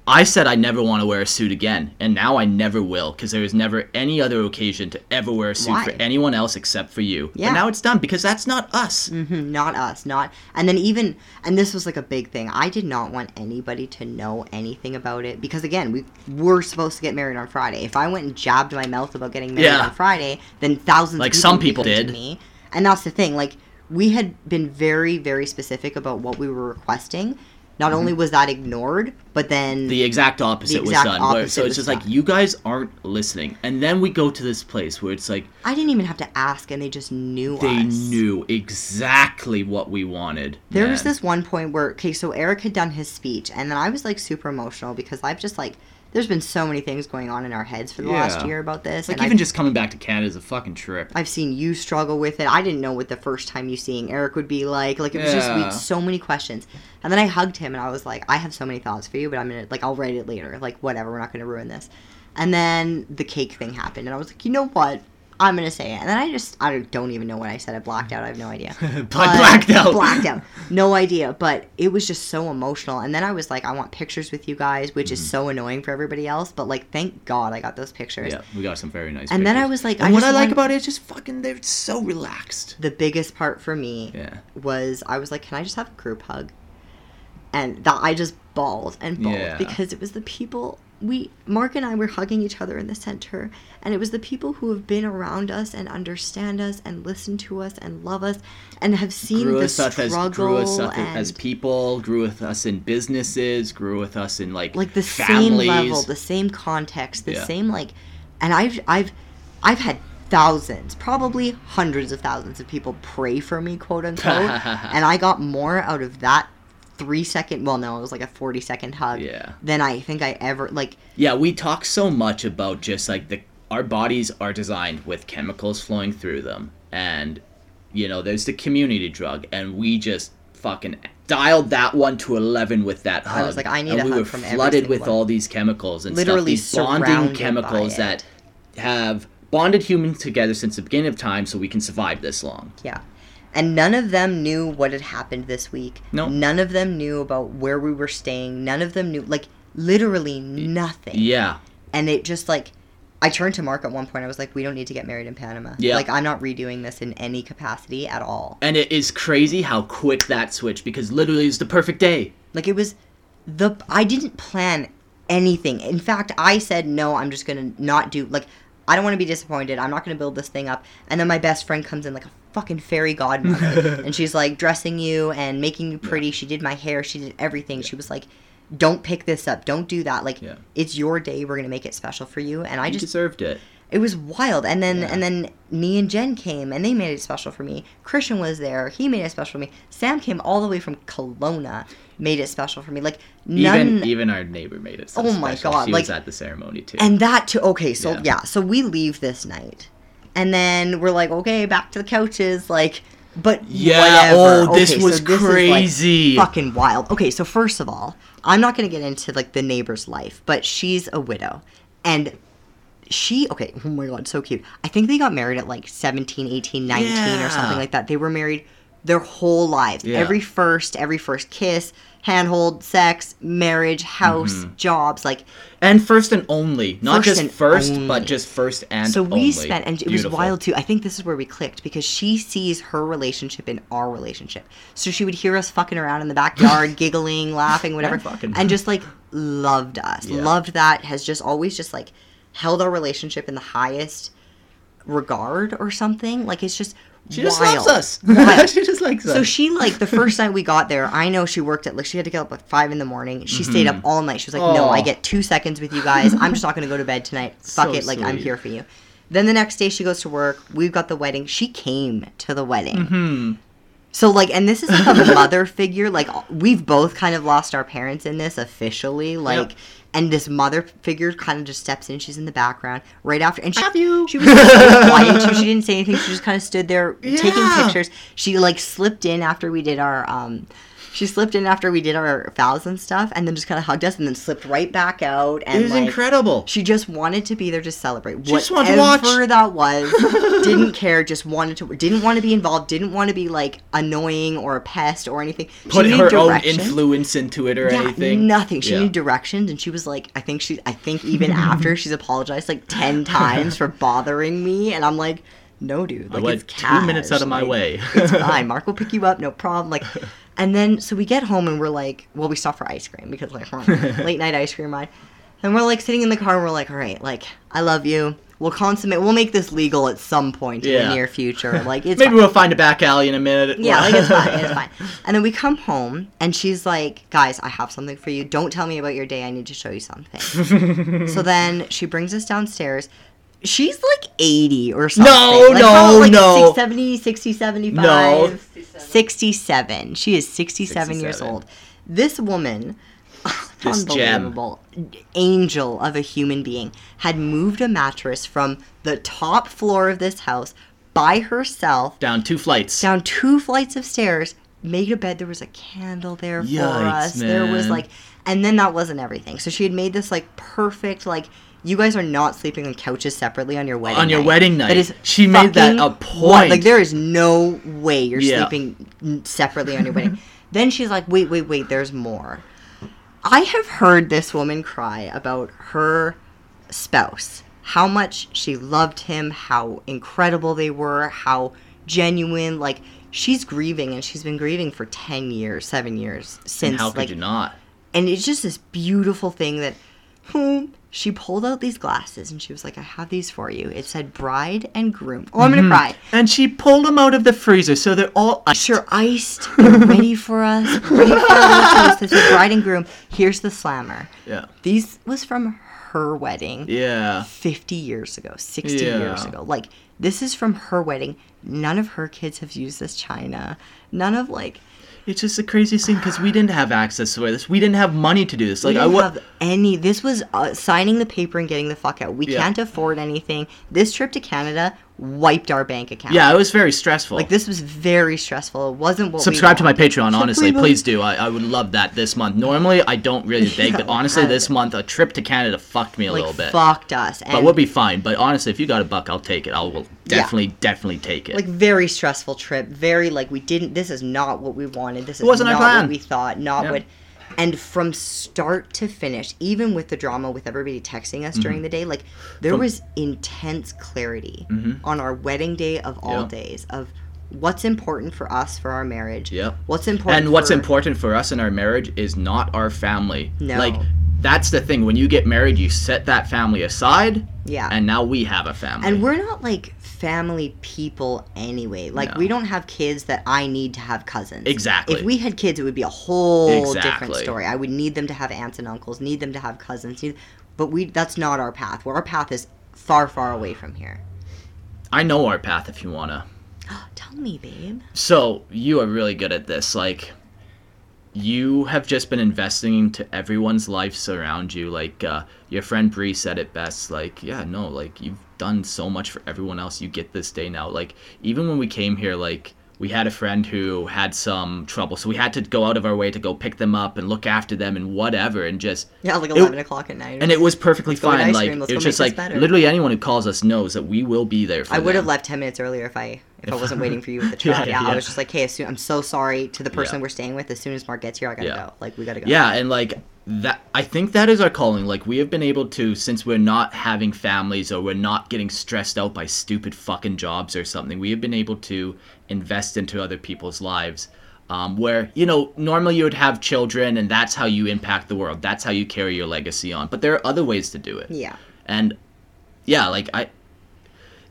i said i never want to wear a suit again and now i never will because there was never any other occasion to ever wear a suit Why? for anyone else except for you Yeah. but now it's done because that's not us Mhm, not us, not. And then even, and this was like a big thing. I did not want anybody to know anything about it because again, we were supposed to get married on Friday. If I went and jabbed my mouth about getting married Yeah. on Friday, then thousands Like of some people did. me. And that's the thing. Like we had been very, very specific about what we were requesting. Not only was that ignored, but then Mm-hmm. the exact opposite exact was done where- so it's just done. like you guys aren't listening and then we go to this place where it's like I didn't even have to ask, and they just knew they us. knew exactly what we wanted There was this one point where okay, so Eric had done his speech, and then I was like super emotional because I've just like there's been so many things going on in our heads for the last year about this, like even I've, just coming back to canada is a fucking trip I've seen you struggle with it. I didn't know what the first time you seeing Eric would be like. Like it was just we had so many questions, and then I hugged him and I was like, I have so many thoughts for you, but I'm gonna like I'll write it later. Like whatever, we're not gonna ruin this. And then the cake thing happened, and I was like, you know what? I'm gonna say it. And then I just I don't even know what I said. I blacked out. I have no idea. But- blacked out. Blacked out. No idea. But it was just so emotional. And then I was like, I want pictures with you guys, which is so annoying for everybody else. But like, thank God I got those pictures. Mm-hmm. Yeah, we got some very nice. And then I was like, and I what I like about it is just fucking they're so relaxed. The biggest part for me Yeah. was I was like, can I just have a group hug? And that I just bawled and bawled Yeah. because it was the people we Mark and I were hugging each other in the center and it was the people who have been around us and understand us and listen to us and love us and have seen Grew the us up as struggle grew us up and as people, grew with us in businesses, grew with us in like like the families. same level, the same context, the Yeah. same like, and I've I've I've had thousands, probably hundreds of thousands of people pray for me, quote unquote, and I got more out of that three second. Well, no, it was like a forty second hug. Yeah. Than I think I ever like. Yeah, we talk so much about just like the our bodies are designed with chemicals flowing through them, and you know there's the community drug, and we just fucking dialed that one to eleven with that hug. I was like, I need and a we hug were from flooded with one. all these chemicals and Literally stuff, these bonding chemicals that have bonded humans together since the beginning of time, so we can survive this long. Yeah. And none of them knew what had happened this week. No. None of them knew about where we were staying. None of them knew, like, literally nothing. Yeah, and it just like I turned to Mark at one point. I was like, "We don't need to get married in Panama. Yeah. Like, I'm not redoing this in any capacity at all. and it is crazy how quick that switched because literally it's the perfect day. Like, it was the I didn't plan anything. In fact, I said no. I'm just gonna not do like I don't want to be disappointed. I'm not going to build this thing up. And then my best friend comes in like a fucking fairy godmother, and she's like dressing you and making you pretty. She did my hair. She did everything. She was like, "Don't pick this up. Don't do that. Like, Yeah. it's your day. We're gonna make it special for you." And I You just deserved it. It was wild. And then Yeah. and then me and Jen came and they made it special for me. Christian was there. He made it special for me. Sam came all the way from Kelowna, made it special for me. Like none Even even our neighbor made it. So Oh my special. God, She like- was at the ceremony too. and that too okay, so Yeah. yeah. so we leave this night. And then we're like, okay, back to the couches, like but Yeah, whatever. oh, this Okay, was is, like, crazy. fucking wild. Okay, so first of all, I'm not gonna get into like the neighbor's life, but she's a widow. And she okay oh my god so cute i think they got married at like 17 18 19 or something like that they were married their whole lives Yeah. every first every first kiss handhold sex marriage house Mm-hmm. jobs like And first and only, not First just first, only. but just first and so we only. spent and it Beautiful. was wild too i think this is where we clicked because she sees her relationship in our relationship so she would hear us fucking around in the backyard giggling laughing whatever Yeah, fucking. and just like loved us Yeah. loved that has just always just like held our relationship in the highest regard or something like it's just She just loves us. Wild. she just likes us. So she like the first night we got there. I know she worked at like she had to get up at five in the morning. She stayed up all night. She was like, "No, Mm-hmm. I get two seconds with you guys. I'm just not gonna go to bed tonight. Fuck So it. Like I'm here for you." Then the next day she goes to work. We've got the wedding. She came to the wedding. hmm So like, and this is like a mother figure. Like we've both kind of lost our parents in this officially. Like, Yep. And this mother figure kind of just steps in. She's in the background right after, and she, Have you? She was quiet too. She didn't say anything. She just kind of stood there taking pictures. She like slipped in after we did our um. She slipped in after we did our vows and stuff, and then just kind of hugged us, and then slipped right back out. And It was like, incredible. She just wanted to be there to celebrate. She just wanted to watch. Whatever that was, didn't care. Just wanted to. Didn't want to be involved. Didn't want to be like annoying or a pest or anything. She Put her own influence into it or Yeah, anything. nothing. She Yeah. needed directions, and she was like, I think she, I think even after she's apologized like ten times for bothering me, and I'm like, no, dude, like went it's two cash. minutes out of my like, way. it's fine. Mark will pick you up, no problem. Like, and then so we get home and we're like, well, we stop for ice cream because like late night ice cream ride, and we're like sitting in the car. and We're like, all right, like I love you. We'll consummate. We'll make this legal at some point in Yeah. the near future. Like it's Maybe fine. we'll find a back alley in a minute. Yeah, like it's fine, it's fine. And then we come home, and she's like, "Guys, I have something for you. Don't tell me about your day. I need to show you something." so then she brings us downstairs. She's like 80 or something. No, like, no, like no. 6, 70, 60, 75. No. 67. She is 67, years old. This woman, This gem. unbelievable, angel of a human being, had moved a mattress from the top floor of this house by herself Down two flights. down two flights of stairs, made a bed. There was a candle there for Yikes, us. There was like, and then that wasn't everything. So she had made this like perfect like. You guys are not sleeping on couches separately on your wedding On your night. wedding night. That is She made that a what- point. Like there is no way you're Yeah. sleeping separately on your wedding. then she's like, "Wait, wait, wait. There's more." I have heard this woman cry about her spouse, how much she loved him, how incredible they were, how genuine. Like she's grieving, and she's been grieving for ten years, seven years since. and how could like, you not? and it's just this beautiful thing that hmm, she pulled out these glasses and she was like, "I have these for you." It said bride and groom. Oh, I'm gonna Mm-hmm. cry. And she pulled them out of the freezer, so they're all iced. Sure, iced, they're ready for us, ready for our toast. It said bride and groom. Here's the slammer. Yeah. These was from her wedding. Yeah. 50 years ago, 60 Yeah. years ago. Like, this is from her wedding. None of her kids have used this china. None of, like, It's just the craziest thing because we didn't have access to this. We didn't have money to do this. we Like I didn't wa- have any. This was uh, signing the paper and getting the fuck out. We Yeah. can't afford anything. This trip to Canada wiped our bank account. Yeah, it was very stressful. Like, this was very stressful. It wasn't what Subscribe to my. Patreon, honestly. please- do. I, I would love that this month. Normally, I don't really beg, but honestly, this month, a trip to Canada fucked me a Like, little bit. fucked us. And But we'll be fine. But honestly, if you got a buck, I'll take it. I will definitely, definitely take it. like very stressful trip very like we didn't this is not what we wanted this is wasn't our plan. what we thought not Yeah. what and from start to finish even with the drama with everybody texting us during the day like there Mm-hmm. From- was intense clarity Mhm. on our wedding day of all Yeah. days of what's important for us for our marriage Yeah. what's important and what's for- important for us in our marriage is not our family. No. Like that's the thing. When you get married, you set that family aside Yeah. And now we have a family. And we're not like family people anyway. Like we don't have kids that I need to have cousins. Exactly. If we had kids, it would be a whole different story. I would need them to have aunts and uncles, need them to have cousins. Need, but we that's not our path. Where our path is far, far away from here. I know our path if you wanna. Tell me, babe. So you are really good at this. Like, you have just been investing into everyone's lives around you. Like, uh, your friend Bree said it best. Like, yeah, no, like you've done so much for everyone else. You get this day now. Like, even when we came here, like we had a friend who had some trouble, so we had to go out of our way to go pick them up and look after them and whatever, and just Yeah, like It- eleven o'clock at night. and it was perfectly fine. Like cream, it was just like better. literally anyone who calls us knows that we will be there. for I would have left ten minutes earlier if I if I wasn't waiting for you with the Yeah, truck. Yeah, yeah. I was just like, hey, as soon, I'm so sorry to the person Yeah. we're staying with. As soon as Mark gets here, I gotta Yeah. go. Like we gotta go. Yeah, and like that I think that is our calling. Like we have been able to since we're not having families or we're not getting stressed out by stupid fucking jobs or something. We have been able to invest into other people's lives. Um, where you know normally you would have children and that's how you impact the world. That's how you carry your legacy on. But there are other ways to do it. Yeah. And yeah, like I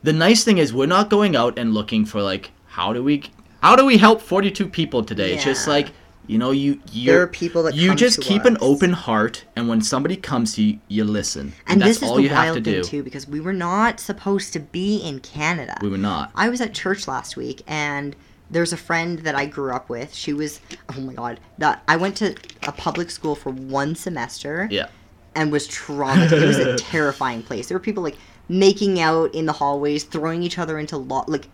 the nice thing is we're not going out and looking for like how do we how do we help 42 people today? It's just like you know you you There are people that you just keep an open heart and when somebody comes to you you listen. And, And that's this is all the you have to wild do. too, because we were not supposed to be in Canada. We were not. I was at church last week, and there's a friend that I grew up with. She was, oh my god, that I went to a public school for one semester Yeah. and was traumatized. it was a terrifying place. There were people like making out in the hallways, throwing each other into lo- like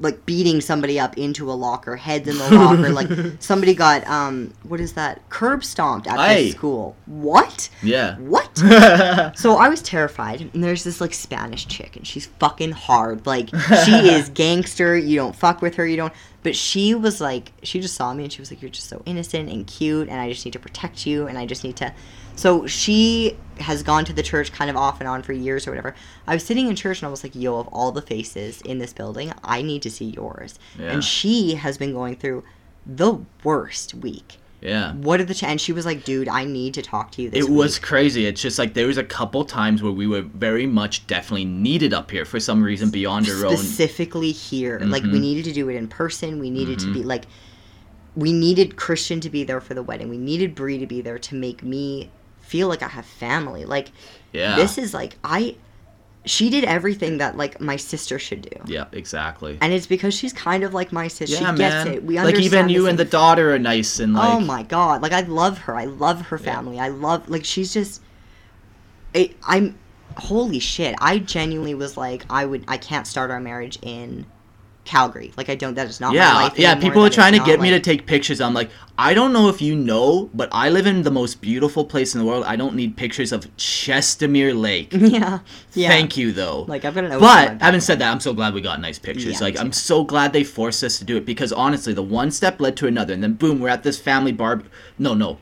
like beating somebody up into a locker, heads in the locker. like somebody got um what is that? Curb stomped at Aye. school. What? Yeah. What? So I was terrified, and there's this like Spanish chick, and she's fucking hard. Like she is gangster. You don't fuck with her. You don't. But she was like, she just saw me, and she was like, "You're just so innocent and cute, and I just need to protect you, and I just need to." So she has gone to the church kind of off and on for years or whatever. I was sitting in church, and I was like, "Yo, of all the faces in this building, I need to see yours." Yeah. And she has been going through the worst week. yeah. What are the ch- and she was like, "Dude, I need to talk to you." This It week." was crazy. It's just like there was a couple times where we were very much definitely needed up here for some reason beyond our own. specifically here. Like we Mhm. needed to do it in person. We needed to Mhm. be like we needed Christian to be there for the wedding. We needed Bree to be there to make me feel like I have family. Like Yeah. this is like I she did everything that like my sister should do. Yeah, exactly. And it's because she's kind of like my sister. yeah, she gets man. it. We understand. like even you and the daughter are nice and oh like oh my god! Like I love her. I love her Yeah. family. I love like she's just. It, I'm, holy shit! I genuinely was like, I would, I can't start our marriage in Calgary. Like I don't. That is not my yeah, life. yeah. anymore. People are trying to get me to take pictures. I'm like, I don't know if you know, but I live in the most beautiful place in the world. I don't need pictures of Chestermere Lake. Yeah, yeah. Thank you, though. Like I've got an. But in my having said that, I'm so glad we got nice pictures. Yeah, like I'm so glad they forced us to do it because honestly, the one step led to another, and then boom, we're at this family bar. No, no,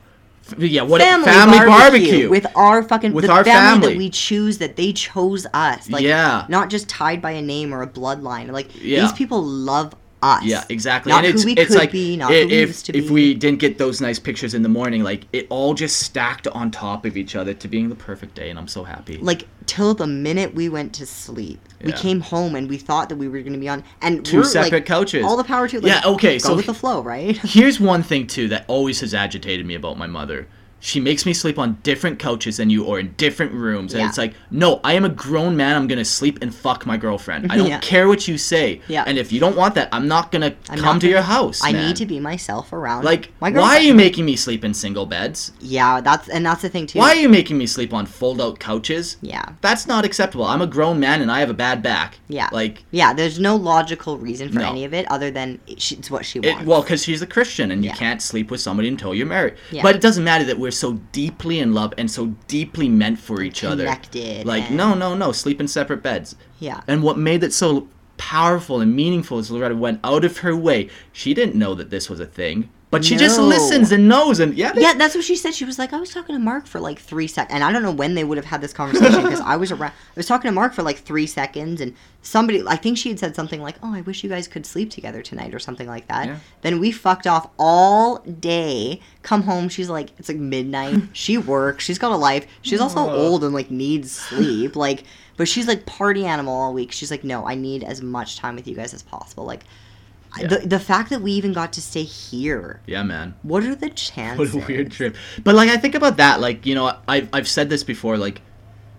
yeah, what family, family barbecue, barbecue. with our fucking With our family, family. that we choose that they chose us. Like Yeah. not just tied by a name or a bloodline. Like Yeah. these people love us. Yeah, exactly. Not and it's we it's could like be, not i- who we if used to if be. we didn't get those nice pictures in the morning, like it all just stacked on top of each other to being the perfect day, and I'm so happy. like till the minute we went to sleep. We came home and we thought that we were going to be on and 2 we're, separate like, couches. All the power to like, Yeah, okay, Go so- with the flow, right? Here's one thing too that always has agitated me about my mother. She makes me sleep on different couches than you or in different rooms. And Yeah. it's like, no, I am a grown man. I'm going to sleep and fuck my girlfriend. I don't Yeah. care what you say. Yeah. And if you don't want that, I'm not going to come not to gonna- your house. I man. need to be myself around Like, my why are you making me sleep in single beds? Yeah, that's and that's the thing too. Why are you making me sleep on fold out couches? Yeah. That's not acceptable. I'm a grown man and I have a bad back. Yeah. Like, Yeah, there's no logical reason for No. any of it other than it's what she It, wants. well, because she's a Christian and you can't sleep with somebody until you're married. Yeah. But it doesn't matter that we're so deeply in love and so deeply meant for each other. Connected Like, no, no, no, sleep in separate beds. yeah. And what made it so powerful and meaningful is Loretta went out of her way. She didn't know that this was a thing. But she just listens and knows and yeah. they- Yeah, that's what she said. She was like, I was talking to Mark for like three seconds, and I don't know when they would have had this conversation because I was around. I was talking to Mark for like three seconds, and somebody, I think she had said something like, "Oh, I wish you guys could sleep together tonight" or something like that. Yeah. Then we fucked off all day. Come home, she's like, it's like midnight. she works. She's got a life. She's also Aw. old and like needs sleep. Like, but she's like party animal all week. She's like, no, I need as much time with you guys as possible. Like. Yeah. The, the fact that we even got to stay here yeah, man. what are the chances? What a weird trip. But like I think about that, like, you know, I've I've said this before, like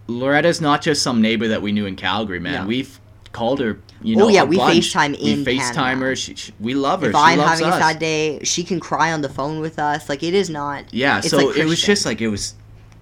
Loretta's not just some neighbor that we knew in Calgary, man. Yeah. We've called her, you oh, know. Oh, yeah, we bunch. FaceTime in We FaceTime Canada. her. She, she, we love her. If she I'm having us. a sad day, she can cry on the phone with us. Like it is not. Yeah, so like it was just like it was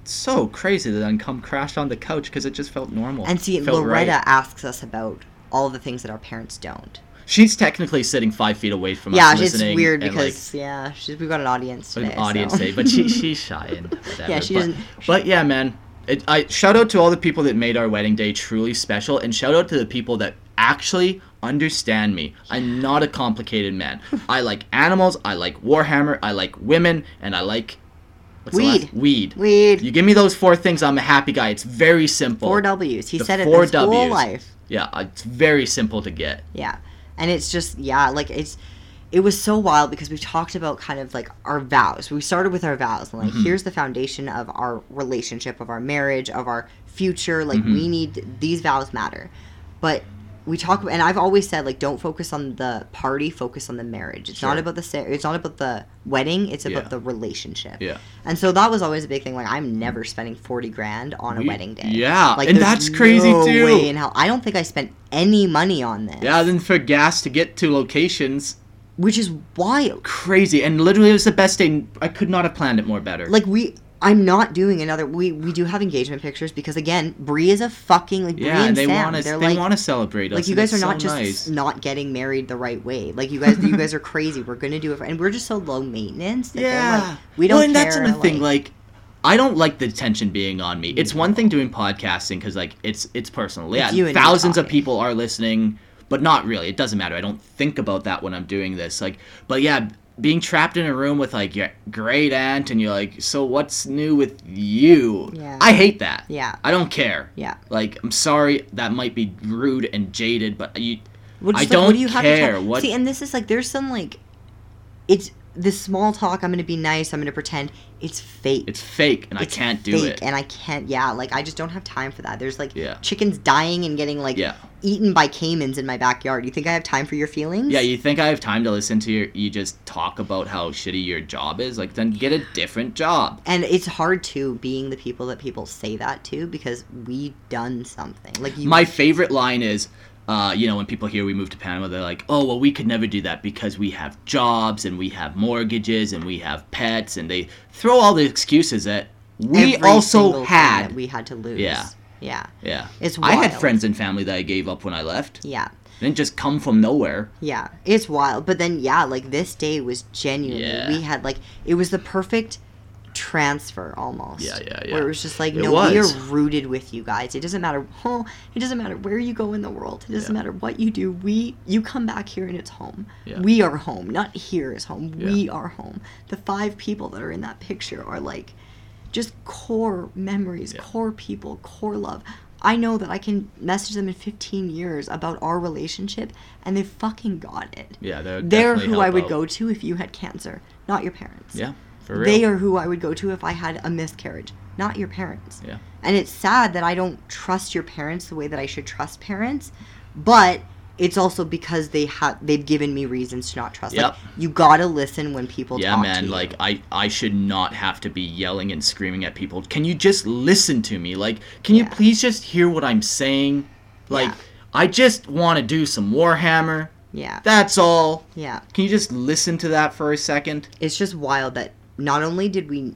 so crazy to then come crash on the couch because it just felt normal. And see, Loretta right. asks us about all the things that our parents don't. She's technically sitting five feet away from yeah, us, it's listening. weird because yeah, she's, we've got an audience today. an audience so. today, but she she's shy and whatever. Yeah, she but, doesn't- But yeah, man, it, I shout out to all the people that made our wedding day truly special, and shout out to the people that actually understand me. I'm not a complicated man. I like animals. I like Warhammer. I like women, and I like what's Weed. Weed. Weed. You give me those four things, I'm a happy guy. It's very simple. Four W's. He The said it four his whole Ws. life. Yeah, it's very simple to get. Yeah. And it's just yeah, like it's it was so wild because we talked about kind of like our vows. We started with our vows and like Mm-hmm. here's the foundation of our relationship, of our marriage, of our future. Like Mm-hmm. we need these vows matter. But we talk and I've always said like don't focus on the party, focus on the marriage. It's not about the it's not about the wedding, it's about Yeah. the relationship. Yeah. And so that was always a big thing like I'm never spending 40 grand on a wedding day. yeah, Like and that's crazy, no too. way in hell. I don't think I spent any money on this. Yeah, then for gas to get to locations, which is wild. crazy. And literally, it was the best day. I could not have planned it more better. Like we, I'm not doing another. We we do have engagement pictures because again, Brie is a fucking like Brie yeah, and they Sam. want. They're They like want to celebrate us. like you guys are it's not so just nice. not getting married the right way. Like you guys, you guys are crazy. We're gonna do it, for, and we're just so low maintenance. That Yeah, like, we don't Well, and care. that's another thing. Like, I don't like the attention being on me. It's one thing doing podcasting because like it's it's personal. Yeah, It's and thousands of people are listening, but not really. It doesn't matter. I don't think about that when I'm doing this. Like, but yeah. Being trapped in a room with like your great aunt and you're like, so what's new with you? Yeah. I hate that. Yeah. I don't care. yeah. Like, I'm sorry that might be rude and jaded, but you, Well, I like, don't do you have to care. What- See, and this is like there's some like, it's this small talk. I'm gonna be nice. I'm gonna pretend. It's fake. it's fake and It's I can't do it. and I can't. Yeah, like I just don't have time for that. There's like Yeah. chickens dying and getting like Yeah. eaten by caimans in my backyard. You think I have time for your feelings? Yeah, you think I have time to listen to your you just talk about how shitty your job is? Like then get a different job. and it's hard too being the people that people say that to because we done something. Like you, My favorite line is uh, you know, when people hear we moved to Panama, they're like, "Oh, well, we could never do that because we have jobs and we have mortgages and we have pets," and they throw all the excuses that we every also had. that we had to lose. Yeah. yeah, yeah, It's wild. I had friends and family that I gave up when I left. yeah. They didn't just come from nowhere. Yeah, it's wild. But then, yeah, like this day was genuinely. Yeah. We had like it was the perfect transfer almost. Yeah, yeah, yeah. Where it was just like, It no, we are rooted with you guys. It doesn't matter. Oh, it doesn't matter where you go in the world. It doesn't Yeah. matter what you do. We, you come back here and it's home. Yeah. We are home. Not here is home. Yeah. We are home. The five people that are in that picture are like, just core memories, core people, core love. I know that I can message them in 15 years about our relationship and they fucking got it. Yeah, they're They're who I would out. go to if you had cancer, not your parents. Yeah. They are who I would go to if I had a miscarriage, not your parents. Yeah. And it's sad that I don't trust your parents the way that I should trust parents, but it's also because they have they've given me reasons to not trust. Like, Yep. you gotta listen when people Yeah, talk man. to you. Like I, I should not have to be yelling and screaming at people. Can you just listen to me? Like, can you please just hear what I'm saying? Like, Yeah. I just want to do some Warhammer. yeah, That's all. yeah. Can you just listen to that for a second? It's just wild that not only did we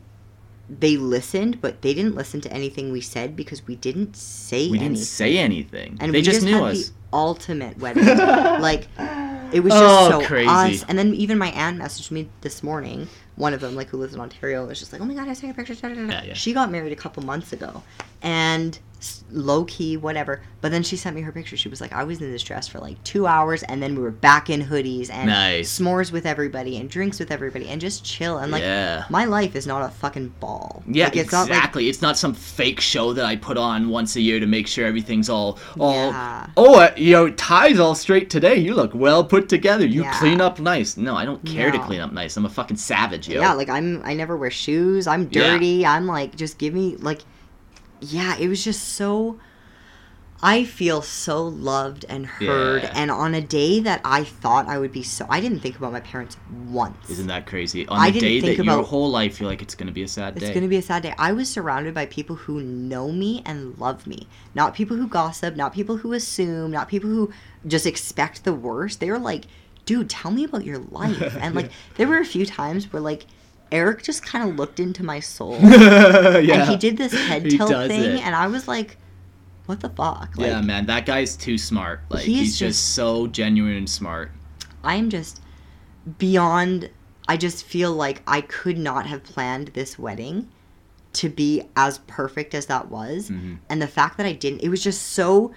they listened, but they didn't listen to anything we said because we didn't say We anything. didn't say anything. and they we just, just, knew had us. the ultimate wedding. like it was just Oh, so crazy. us. And then even my aunt messaged me this morning one of them, like who lives in Ontario, was just like, "Oh my god, I saw your pictures." da, da, da, da." Yeah, yeah. She got married a couple months ago, and low key, whatever. But then she sent me her picture. She was like, "I was in this dress for like two hours, and then we were back in hoodies and Nice. s'mores with everybody and drinks with everybody and just chill." And like, Yeah. my life is not a fucking ball. Yeah, like, it's not like exactly. it's not some fake show that I put on once a year to make sure everything's all all. Yeah. Oh, uh, you know, ties all straight today. You look well put together. You Yeah. clean up nice. No, I don't care to clean up nice. I'm a fucking savage, yo. Yeah, like I'm I never wear shoes. I'm dirty. I'm like just give me like yeah, it was just so I feel so loved and heard Yeah. and on a day that I thought I would be so I didn't think about my parents once. Isn't that crazy? On I the didn't day think that your whole life feel like it's gonna be a sad It's day. It's going to be a sad day. I was surrounded by people who know me and love me. Not people who gossip, not people who assume, not people who just expect the worst. They were like, dude, tell me about your life. And like, there were a few times where like, Eric just kind of looked into my soul. yeah. And he did this head He tilt thing, it. and I was like, what the fuck? Like, yeah, man, that guy's too smart. Like He's he's, just, just- so genuine and smart. I'm just beyond. I just feel like I could not have planned this wedding to be as perfect as that was. Mm-hmm. And the fact that I didn't, it was just so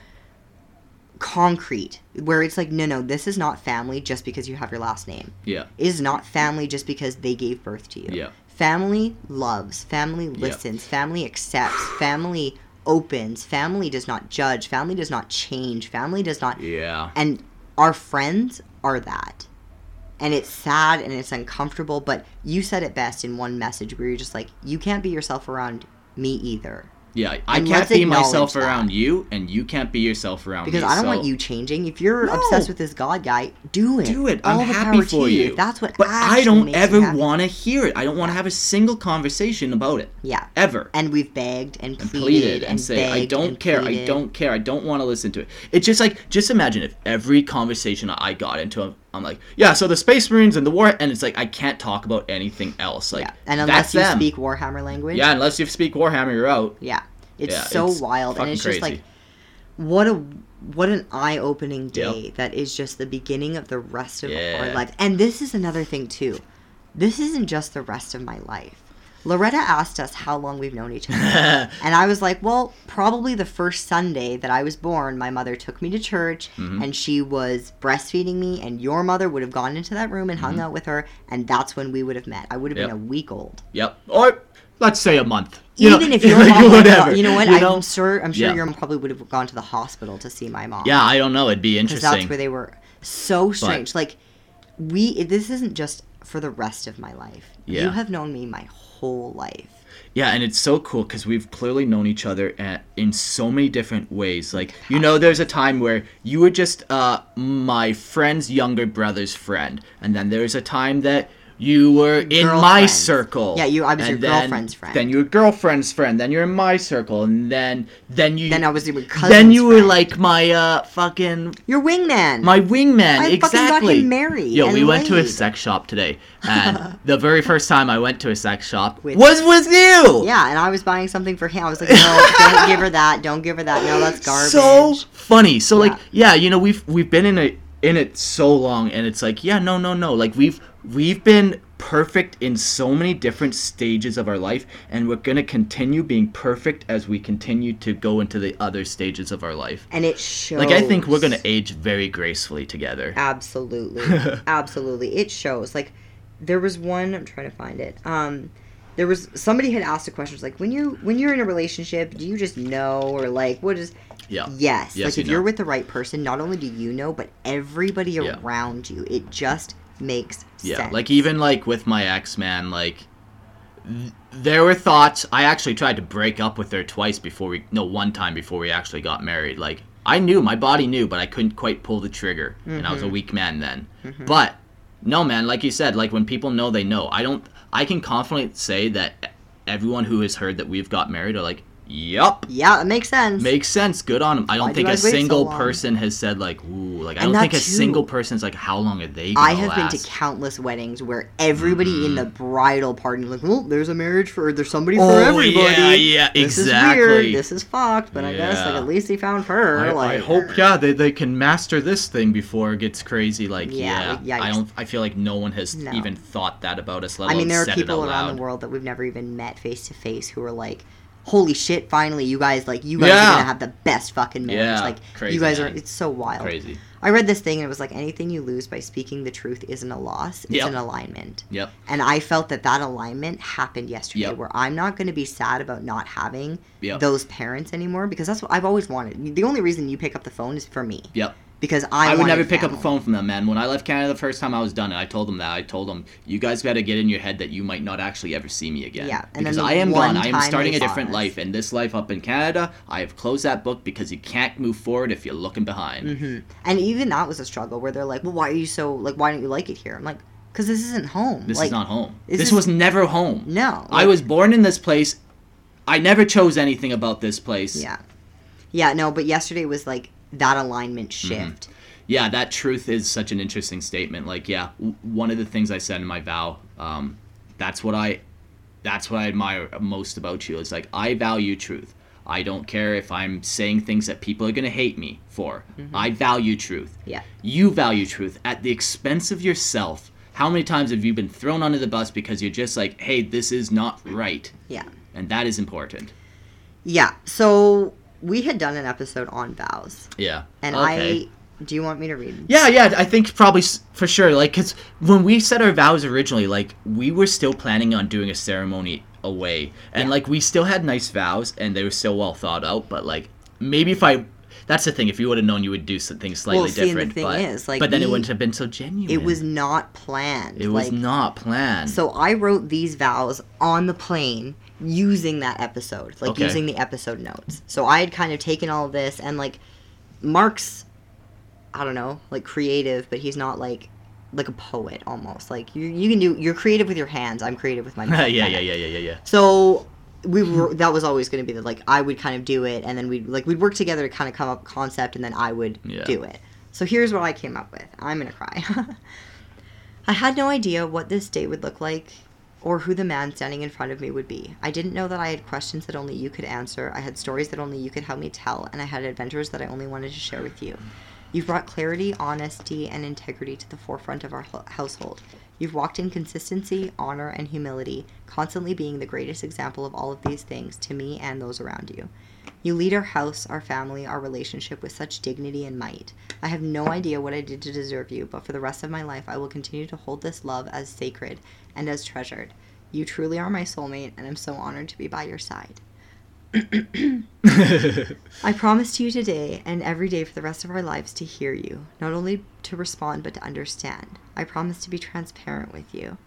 concrete where it's like, no, no, this is not family just because you have your last name. Yeah. It is not family just because they gave birth to you. Yeah. Family loves, family listens, family accepts, family opens, family does not judge, family does not change, family does not Yeah. and our friends are that. And it's sad and it's uncomfortable, but you said it best in one message where you're just like, you can't be yourself around me either. Yeah, I And can't be myself that. around you, and you can't be yourself around Because me. Because I don't so- want you changing. If you're No. obsessed with this God guy, do it. do it. All I'm happy for to you. That's what But I don't ever want to hear it. I don't want to have a single conversation about it. Yeah. Ever. And we've begged and and pleaded, pleaded and, and say, I don't care. I don't care. I don't want to listen to it. It's just like, just imagine if every conversation I got into, I'm, like, yeah, so the Space Marines and the war, and it's like, I can't talk about anything else. Like, Yeah. And unless you them. speak Warhammer language. Yeah, unless you speak Warhammer, you're out. Yeah. It's Yeah, so it's wild. And it's just crazy. like what a what an eye-opening Yep. day that is just the beginning of the rest of our life. And this is another thing too. This isn't just the rest of my life. Loretta asked us how long we've known each other. and I was like, well, probably the first Sunday that I was born, my mother took me to church Mm-hmm. and she was breastfeeding me, and your mother would have gone into that room and hung out with her, and that's when we would have met. I would have Mm-hmm. Yep. been a week old. Yep. Or let's say a month. You know, Even if your mom, to you know what? you I'm sure. I'm sure Yeah. your mom probably would have gone to the hospital to see my mom. Yeah, I don't know. It'd be interesting. that's where they were. So strange. Like we. This isn't just for the rest of my life. Yeah. You have known me my whole life. Yeah, and it's so cool because we've clearly known each other at, in so many different ways. Like, you know, there's a time where you were just uh, my friend's younger brother's friend, and then there's a time that you were in my circle. Yeah, you- I was and your then- girlfriend's friend. Then you were girlfriend's friend. Then you're in my circle, and then then you Then I was your cousin's then you were friend. like my uh fucking Your wingman. my wingman. I fucking got exactly. him married Yo, and we went to a sex shop today, and the very first time I went to a sex shop With- was with you. yeah, and I was buying something for him. I was like, no, don't give her that. Don't give her that. No, that's garbage. so funny. So like, Yeah. yeah, you know, we've we've been in it in it so long, and it's like, yeah, no, no, no. Like we've we've been perfect in so many different stages of our life, and we're gonna continue being perfect as we continue to go into the other stages of our life. and it shows. Like I think we're gonna age very gracefully together. Absolutely. Absolutely. It shows. Like there was one I'm trying to find it. Um there was somebody had asked a question it's like when you when you're in a relationship, do you just know or like what is Yeah. Yes. Yes, like you if you're with the right person, not only do you know, but everybody Yeah. around you. It just makes Yeah, sense. like even like with my ex, man, like th- there were thoughts. I actually tried to break up with her twice before we, no, one time before we actually got married. Like I knew, my body knew, but I couldn't quite pull the trigger, and I was a Mm-hmm. weak man then. But no, man, like you said, like when people know, they know. I don't. I can confidently say that everyone who has heard that we've got married are like, Yup. Yeah, it makes sense. Makes sense. Good on him. I don't you think a guys wait so single person has said like, ooh, like I And don't think that a too. single person's like, how long are they I have been to countless weddings where everybody in Mhm. the bridal party is like, well, there's a marriage for, there's somebody Oh, for everybody. yeah, yeah, this exactly. is weird. This is fucked, but I guess like at least he found her. I, like, I hope, yeah, they, they can master this thing before it gets crazy. Like, Yeah, yeah, like, I don't. I feel like no one has No. even thought that about us. Let I mean, there are people around the world that we've never even met face to face who are like, "Holy shit! Finally, you guys like you guys Yeah. are gonna have the best fucking marriage." Yeah, like crazy, you guys are. It's so wild. Crazy. I read this thing and it was like anything you lose by speaking the truth isn't a loss; it's Yep. an alignment. Yep. And I felt that that alignment happened yesterday, Yep. where I'm not going to be sad about not having Yep. those parents anymore because that's what I've always wanted. The only reason you pick up the phone is for me Yep. Because I, I, would never pick up a phone from them, man. When I left Canada the first time I was done, and I told them that. I told them, you guys got to get in your head that you might not actually ever see me again. Yeah, and then because I am one gone. I am starting a different us. life, and this life up in Canada, I have closed that book because you can't move forward if you're looking behind. hmm And even that was a struggle where they're like, "Well, why are you so like? Why don't you like it here?" I'm like, "Cause this isn't home. This like, is not home. is This this- was never home. No, I was born in this place. I never chose anything about this place. Yeah, yeah, no. But yesterday was like that alignment Mm-hmm. shift. yeah, that truth is such an interesting statement. Like, yeah, w- one of the things I said in my vow, um, that's what I, that's what I admire most about you. Is like I value truth. I don't care if I'm saying things that people are gonna hate me for. I value truth. Yeah, You value truth at the expense of yourself. How many times have you been thrown under the bus because you're just like, hey, this is not right, yeah, and that is important. yeah. So we had done an episode on vows, Yeah. and Okay. I. Do you want me to read? Yeah, yeah, I think probably for sure. Like, cause when we set our vows originally, like we were still planning on doing a ceremony away, and Yeah. like we still had nice vows, and they were still well thought out. But like, maybe if I, that's the thing. If you would have known, you would do something slightly Well, see, and the different. thing but, is, like, but then it wouldn't have been so genuine. It was not planned. It was like, not planned. So I wrote these vows on the plane using that episode, like Okay. using the episode notes. So I had kind of taken all of this and like Mark's, I don't know, like creative, but he's not like like a poet almost. Like you, you can do. You're creative with your hands. I'm creative with my. yeah, yeah, yeah, yeah, yeah, yeah. So we were. That was always going to be the like I would kind of do it, and then we'd like we'd work together to kind of come up with a concept, and then I would Yeah. do it. So here's what I came up with. I'm gonna cry. I had no idea what this day would look like or who the man standing in front of me would be. I didn't know that I had questions that only you could answer. I had stories that only you could help me tell, and I had adventures that I only wanted to share with you. You've brought clarity, honesty, and integrity to the forefront of our ho- household. You've walked in consistency, honor, and humility, constantly being the greatest example of all of these things to me and those around you. You lead our house, our family, our relationship with such dignity and might. I have no idea what I did to deserve you, but for the rest of my life, I will continue to hold this love as sacred and as treasured. You truly are my soulmate, and I'm so honored to be by your side. I promise to you today and every day for the rest of our lives to hear you, not only to respond, but to understand. I promise to be transparent with you,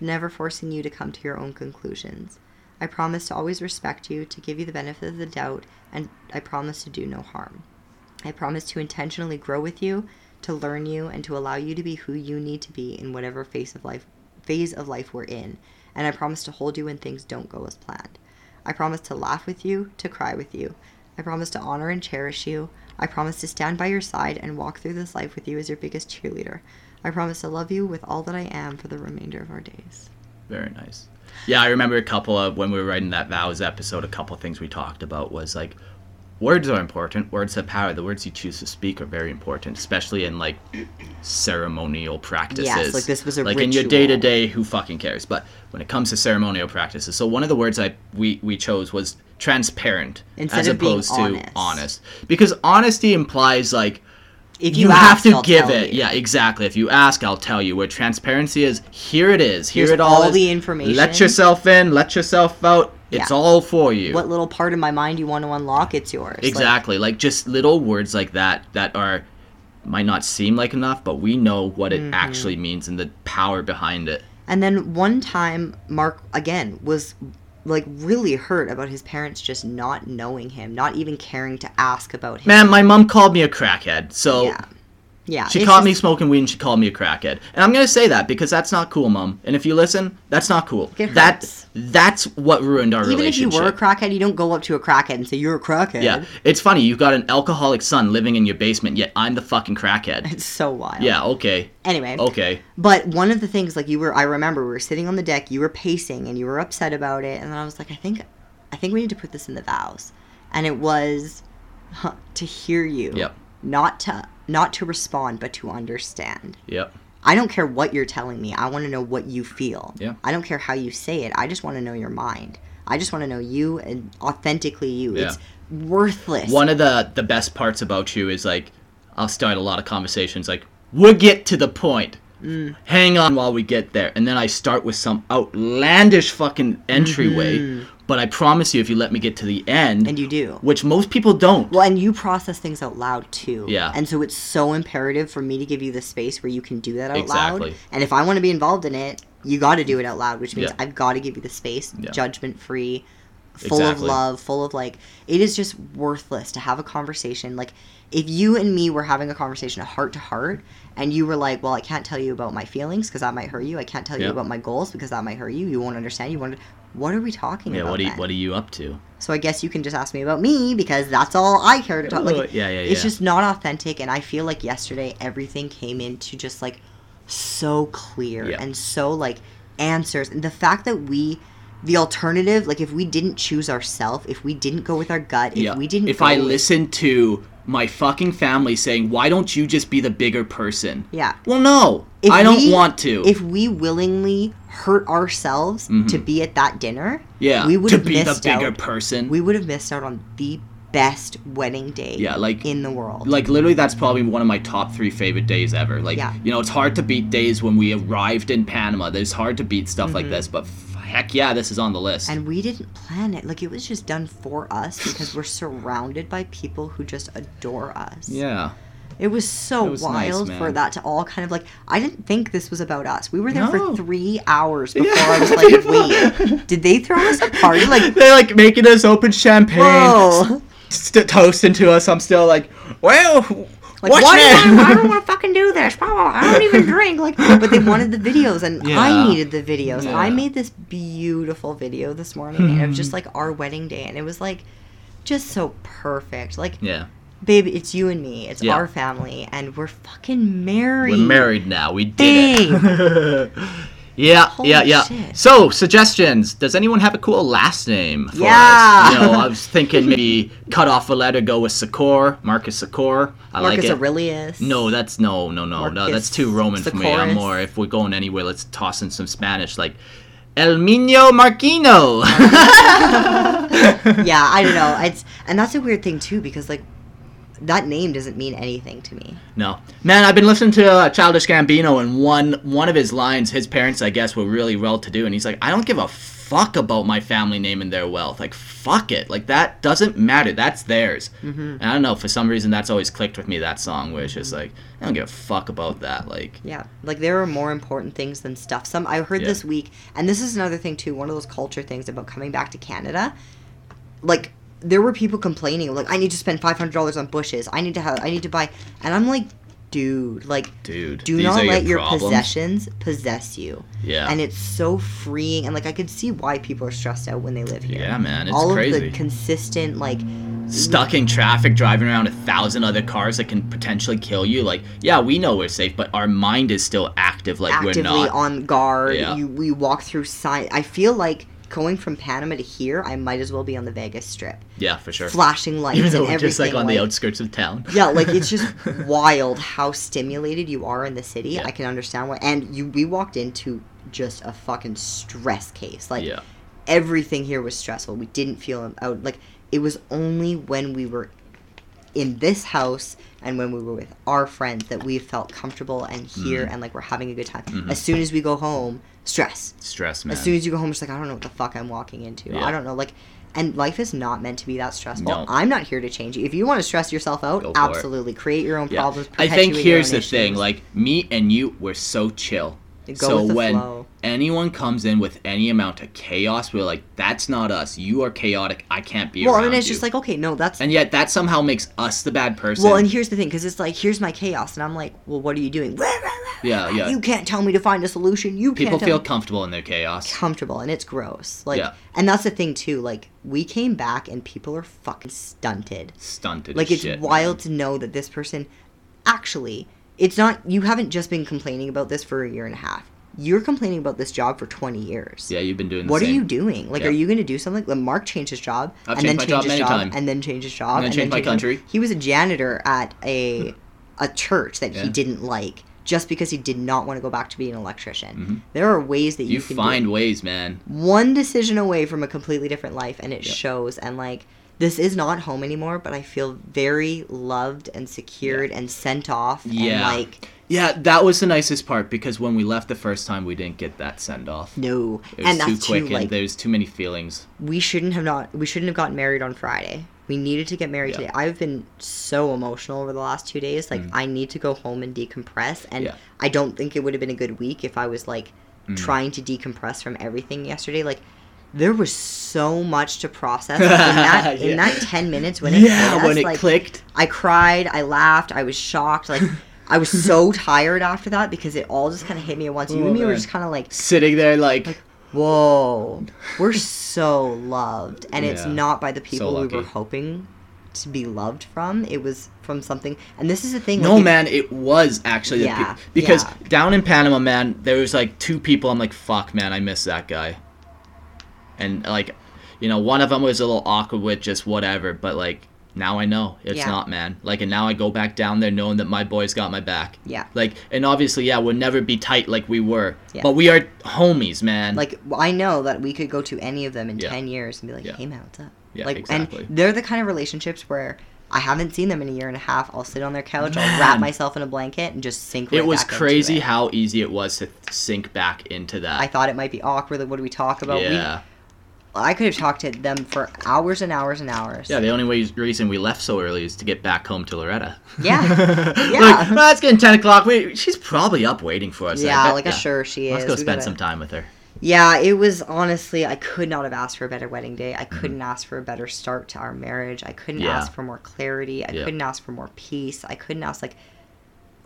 never forcing you to come to your own conclusions. I promise to always respect you, to give you the benefit of the doubt, and I promise to do no harm. I promise to intentionally grow with you, to learn you, and to allow you to be who you need to be in whatever phase of life phase of life we're in. And I promise to hold you when things don't go as planned. I promise to laugh with you, to cry with you. I promise to honor and cherish you. I promise to stand by your side and walk through this life with you as your biggest cheerleader. I promise to love you with all that I am for the remainder of our days. Very nice. Yeah, I remember a couple of when we were writing that vows episode. A couple of things we talked about was like, words are important. Words have power. The words you choose to speak are very important, especially in like ceremonial practices. Yes, like this was a like in your day to day. Who fucking cares? But when it comes to ceremonial practices, so one of the words I we we chose was transparent Instead as opposed to honest. honest, because honesty implies like If you, you, have to I'll give it. you. Yeah, exactly. If you ask, I'll tell you. Where transparency is, here it is. Here Here's it all all is. the information. Let yourself in. Let yourself out. It's Yeah. all for you. What little part of my mind you want to unlock, it's yours. Exactly. Like, just little words like that that are might not seem like enough, but we know what Mm-hmm. it actually means and the power behind it. And then one time, Mark again was like really hurt about his parents just not knowing him, not even caring to ask about him. Man, my mom called me a crackhead. So yeah, Yeah, She caught me smoking weed and she called me a crackhead. And I'm gonna say that because that's not cool, mom. And if you listen, that's not cool. It That that's what ruined our relationship. Even if you were a crackhead, you don't go up to a crackhead and say you're a crackhead. yeah, it's funny. You've got an alcoholic son living in your basement, yet I'm the fucking crackhead. It's so wild. Yeah. Okay. Anyway. Okay. But one of the things, like you were, I remember we were sitting on the deck, you were pacing, and you were upset about it, and then I was like, I think, I think we need to put this in the vows, and it was huh, to hear you, Yep. Not to not to respond, but to understand. Yep. I don't care what you're telling me. I want to know what you feel. Yeah. I don't care how you say it. I just want to know your mind. I just want to know you and authentically you. Yeah. It's worthless. One of the the best parts about you is like, I'll start a lot of conversations like, we'll get to the point. Mm. Hang on while we get there, and then I start with some outlandish fucking entryway. But I promise you, if you let me get to the end, and you do. which most people don't. Well, and you process things out loud too. Yeah. And so it's so imperative for me to give you the space where you can do that out Exactly. loud. And if I want to be involved in it, you got to do it out loud, which means Yeah. I've got to give you the space, Yeah. judgment free, full Exactly. of love, full of like, it is just worthless to have a conversation. Like, if you and me were having a conversation a heart to heart, and you were like, well, I can't tell you about my feelings because that might hurt you. I can't tell you about my goals because that might hurt you. You won't understand. You won't. What are we talking yeah. about? What are you then? What are you up to? So I guess you can just ask me about me because that's all I care to talk. Like, yeah, yeah, It's just not authentic, and I feel like yesterday everything came into just like so clear Yeah. and so like answers, and the fact that we, the alternative, like if we didn't choose ourselves, if we didn't go with our gut, if yeah. we didn't, If I with- listened to my fucking family saying, "Why don't you just be the bigger person?" yeah. Well, no, If I don't we- want to. If we willingly hurt ourselves to be at that dinner, Mm-hmm. yeah, we would to have be the bigger out. person. We would have missed out on the best wedding day Yeah, like- in the world. like literally that's probably one of my top three favorite days ever like Yeah. you know it's hard to beat days when we arrived in panama it's hard to beat stuff like this but heck yeah this is on the list. And we didn't plan it. Like it was just done for us because we're surrounded by people who just adore us. yeah It was so It was nice, wild for that to all kind of like I didn't think this was about us. We were there No. for three hours before I was like, wait, did they throw us a party? Like they're like making us open champagne Whoa. st- toasting to us i'm still like well Like, watch why do. I, I don't want to fucking do this. I don't even drink. Like, but they wanted the videos, and Yeah. I needed the videos. Yeah. I made this beautiful video this morning of just hmm. like our wedding day, and it was like just so perfect. Like, yeah baby, it's you and me. It's Yeah. our family, and we're fucking married. we're married now we did it Yeah, Holy yeah, yeah. shit. So, suggestions. Does anyone have a cool last name for Yeah. us? You know, I was thinking maybe cut off a letter, go with Sakor, Marcus Sakor. I Marcus like it. Aurelius. No, that's no, no, no, no. That's too Roman for me. I'm more if we're going anywhere, let's toss in some Spanish, like El Mino Marquino. yeah, I don't know. It's and that's a weird thing too because like that name doesn't mean anything to me. no, man, I've been listening to uh, Childish Gambino, and one one of his lines, his parents, I guess, were really well-to-do, and he's like, I don't give a fuck about my family name and their wealth. Like, fuck it. Like that doesn't matter. That's theirs. Mm-hmm. And I don't know. For some reason, that's always clicked with me. That song, where it's just like, I don't give a fuck about that. Like, Yeah, like there are more important things than stuff. Some I heard Yeah. this week, and this is another thing too. One of those culture things about coming back to Canada. Like there were people complaining, like I need to spend five hundred dollars on bushes. I need to have. I need to buy, and I'm like, dude, like dude, do not let your, problems. possessions possess you. Yeah. And it's so freeing, and like I could see why people are stressed out when they live here. Yeah, man, it's All of the consistent like stuck in traffic driving around a thousand other cars that can potentially kill you like yeah we know we're safe but our mind is still active like actively we're not on guard. Yeah. You we walk through sign. I feel like going from Panama to here, I might as well be on the Vegas Strip, yeah for sure flashing lights even though and everything. just like on the outskirts of town yeah, like it's just wild how stimulated you are in the city. Yeah. I can understand why. And you, we walked into just a fucking stress case. Like yeah everything here was stressful. We didn't feel out. Like it was only when we were in this house and when we were with our friends that we felt comfortable and here Mm-hmm. and like we're having a good time. As soon as we go home, stress. stress man As soon as you go home, it's like I don't know what the fuck I'm walking into. Yeah. I don't know, like. And life is not meant to be that stressful. No. I'm not here to change you. If you want to stress yourself out, for it. absolutely create your own yeah. problems. i think here's the thing like me and you we're so chill Go so when flow. anyone comes in with any amount of chaos, we're like, that's not us. You are chaotic. I can't be well, around and it's you." just like, okay, no, that's and yet that somehow makes us the bad person. well, and here's the thing, because it's like, here's my chaos, and I'm like, well, what are you doing? Yeah, yeah. You can't tell me to find a solution. You People feel me- comfortable in their chaos. comfortable, and it's gross. Like, Yeah. and that's the thing too. Like, we came back, and people are fucking stunted. Stunted. Like it's shit, wild man. to know that this person actually it's not you haven't just been complaining about this for a year and a half. You're complaining about this job for 20 years. Yeah, you've been doing. The What are you doing? Like, Yeah. are you going to do something? Like, Mark changed his job, I've and then changed job his job, and then changed his job, And then changed my changed- country. He was a janitor at a a church that Yeah. he didn't like, just because he did not want to go back to being an electrician. There are ways that you, Mm-hmm. You can find ways, man. one decision away from a completely different life, and it Yep. shows. And like, this is not home anymore, but I feel very loved and secured and sent off. And Yeah. like, Yeah, that was the nicest part because when we left the first time, we didn't get that send off. no, It was and too quick, too and like there's too many feelings. we shouldn't have not we shouldn't have gotten married on Friday. We needed to get married Yeah. today. I've been so emotional over the last two days. Like I need to go home and decompress. And Mm. Yeah. I don't think it would have been a good week if I was like Mm. trying to decompress from everything yesterday. Like there was so much to process in that in that ten minutes when it yeah, when it like, clicked. I cried, I laughed, I was shocked. Like I was so tired after that because it all just kind of hit me at once. You Oh, and me were just kind of like Sitting there like, Whoa. We're so loved. And it's not by the people we were hoping to be loved from. It was from something. And this is the thing. no, like, man, it was actually the Yeah, pe- because yeah. down in Panama, man, there was like two people. I'm like, fuck, man, I miss that guy. And like, you know, one of them was a little awkward with just whatever, but like now I know it's Yeah. not, man. Like, and now I go back down there knowing that my boys got my back. Yeah. Like, and obviously, yeah, we'll never be tight like we were, Yeah. but we are homies, man. Like, I know that we could go to any of them in Yeah. 10 years and be like, Yeah. hey, man, what's up? Yeah, like, exactly. And they're the kind of relationships where. I haven't seen them in a year and a half. I'll sit on their couch, I'll wrap myself in a blanket, and just sink. Right it was crazy it. how easy it was to sink back into that. I thought it might be awkward. Like, what do we talk about? yeah. We, I could have talked to them for hours and hours and hours. Yeah, the only way, reason we left so early is to get back home to Loretta. Yeah. like, Yeah. well, it's getting 10 o'clock. We, she's probably up waiting for us. Yeah, like a sure she is. Let's go We spend gotta- some time with her. Yeah, it was honestly, I could not have asked for a better wedding day. I Mm-hmm. couldn't ask for a better start to our marriage. I couldn't Yeah. ask for more clarity. I Yeah. couldn't ask for more peace. I couldn't ask, like,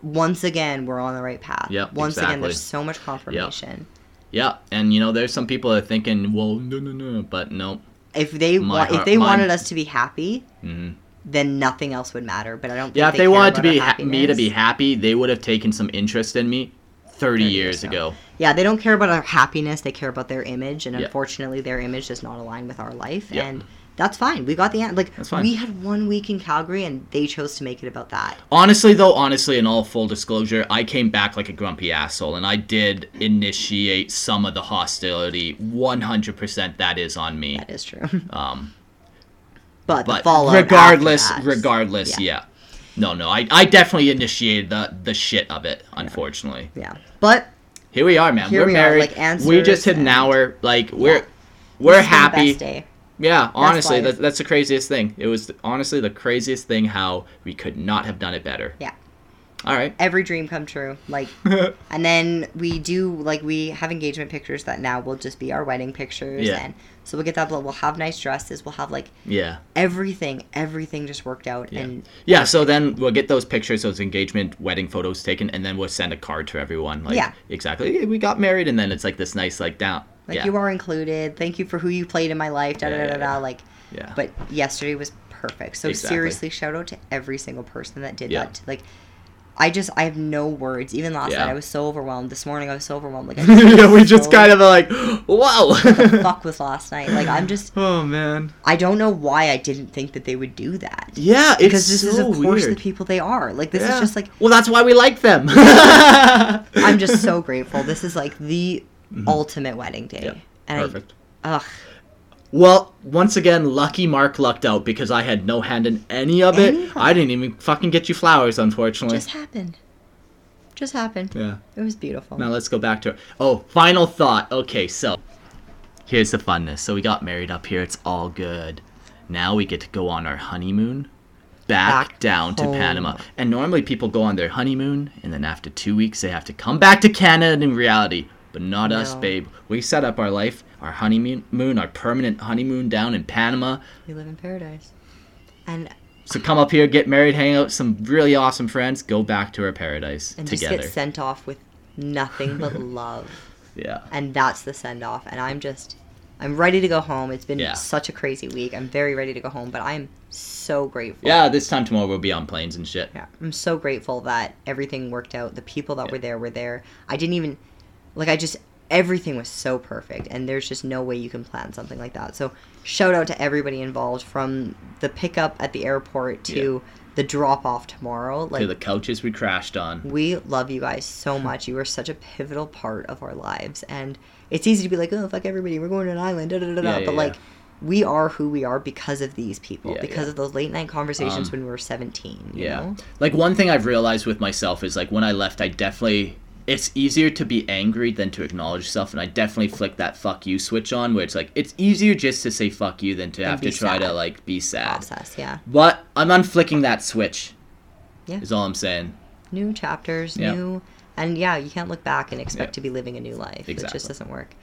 once again, we're on the right path. Yeah, Once again, there's so much confirmation. Yeah, and you know, there's some people that are thinking, well, no, no, no, but no. If they want, if they wanted us to be happy, hmm then nothing else would matter. But I don't. Think Yeah, if they, they wanted to be ha- me to be happy, they would have taken some interest in me 30, 30 years so. ago. Yeah, they don't care about our happiness. They care about their image, and Yeah. unfortunately, their image does not align with our life, Yeah. and that's fine. We got the an- like. That's fine. We had one week in Calgary, and they chose to make it about that. Honestly, though, honestly, in all full disclosure, I came back like a grumpy asshole, and I did initiate some of the hostility. 100% that is on me. That is true. Um, But, the but regardless, that- regardless, yeah. yeah. No, no, I, I definitely initiated the the shit of it. Unfortunately, Yeah, but here we are, man. Here we're we are, married. like, We just hit an hour. Like we're, Yeah. we're this has been the happy. Yeah, honestly, that's, that's the craziest thing. It was honestly the craziest thing how we could not have done it better. Yeah. All right. Every dream come true. Like, and then we do like we have engagement pictures that now will just be our wedding pictures, Yeah. and so we'll get that. We'll have nice dresses. We'll have like yeah. everything. Everything just worked out, Yeah. and Yeah, so then we'll get those pictures, those engagement, wedding photos taken, and then we'll send a card to everyone. Like, Yeah. exactly. We got married, and then it's like this nice, like, down. Like yeah. you are included. Thank you for who you played in my life. Da da da da da. Like, yeah. but yesterday was perfect. So Exactly. seriously, shout out to every single person that did Yeah. that. Like, I just I have no words. Even last Yeah. night, I was so overwhelmed. This morning, I was so overwhelmed. Like, yeah, we just kind of like, whoa. the fuck was last night. Like, I'm just oh man. I don't know why I didn't think that they would do that. Yeah, it's Because this so is of course weird. the people they are. Like this Yeah. is just like Well, that's why we like them. I'm just so grateful. This is like the ultimate wedding day. Mm-hmm. Yeah, And perfect. I, ugh, Well, once again, lucky Mark lucked out because I had no hand in any of it. Any of I didn't even fucking get you flowers, unfortunately. just happened. Just happened. yeah. It was beautiful. Now let's go back to it. Oh, final thought. Okay, so here's the funness. So we got married up here. It's all good. Now we get to go on our honeymoon back, Back down to. Panama. And normally people go on their honeymoon and then after 2 weeks they have to come back to Canada in reality. But not us, babe. We set up our life, our honeymoon, our permanent honeymoon down in Panama. We live in paradise. And So come up here, get married, hang out with some really awesome friends, go back to our paradise and together. just get sent off with nothing but love. yeah. And that's the send off. And I'm just I'm ready to go home. It's been Yeah. such a crazy week. I'm very ready to go home, but I'm so grateful. Yeah, this time tomorrow we'll be on planes and shit. Yeah, I'm so grateful that everything worked out. The people that Yeah. were there were there. I didn't even like I just everything was so perfect and there's just no way you can plan something like that. So shout out to everybody involved from the pickup at the airport to the drop off tomorrow. Like to the couches we crashed on. we love you guys so much. You are such a pivotal part of our lives and it's easy to be like, "Oh, fuck everybody. We're going to an island." Da, da, da, da. Yeah, yeah, but yeah. like we are who we are because of these people, Yeah, because yeah. of those late night conversations Um, when we were 17, you Yeah. know? Like one thing I've realized with myself is like when I left, I definitely it's easier to be angry than to acknowledge stuff, and I definitely flick that fuck you switch on, where it's like it's easier just to say fuck you than to And have to try to like be sad. Process, yeah. But I'm unflicking that switch. Yeah. Is all I'm saying. new chapters, new, and yeah, you can't look back and expect to be living a new life. exactly. It just doesn't work.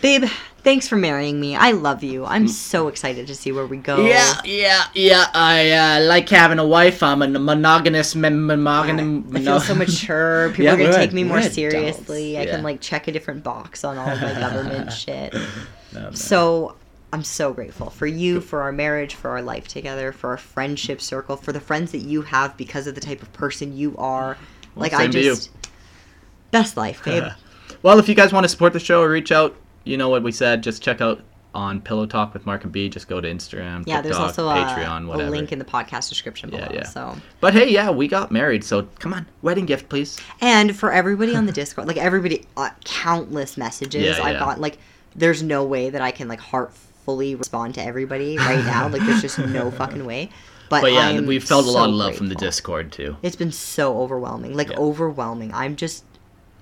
Babe, thanks for marrying me. I love you. I'm so excited to see where we go. Mm. Yeah, yeah, yeah. I uh, like having a wife. I'm a monogamous, monogamous. I feel so mature. People Yeah, are gonna take me more adults. seriously. I Yeah. can like check a different box on all of my government shit. No. So I'm so grateful for you, for our marriage, for our life together, for our friendship circle, for the friends that you have because of the type of person you are. Like I same to you. just best life, babe. well, if you guys want to support the show or reach out, you know what we said. Just check out on Pillow Talk with Mark and B. Just go to Instagram, Yeah, there's TikTok, also a, Patreon, a whatever. link in the podcast description below. Yeah, yeah. So, But hey, yeah, we got married, so come on, wedding gift, please. and for everybody on the Discord, like everybody, uh, countless messages Yeah, I've yeah. got. Like, there's no way that I can like heartfully respond to everybody right now. like, there's just no fucking way. But, But yeah, I'm we felt a lot of love from the. Discord too. It's been so overwhelming, like Yeah. overwhelming. I'm just,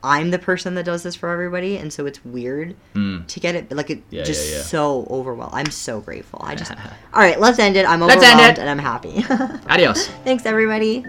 I'm the person that does this for everybody, and so it's weird Mm. to get it. Like, it Yeah, just yeah, yeah. so overwhelmed. I'm so grateful. I just, all right, let's end it. I'm Let's overwhelmed end it. and I'm happy. Adios. Thanks, everybody.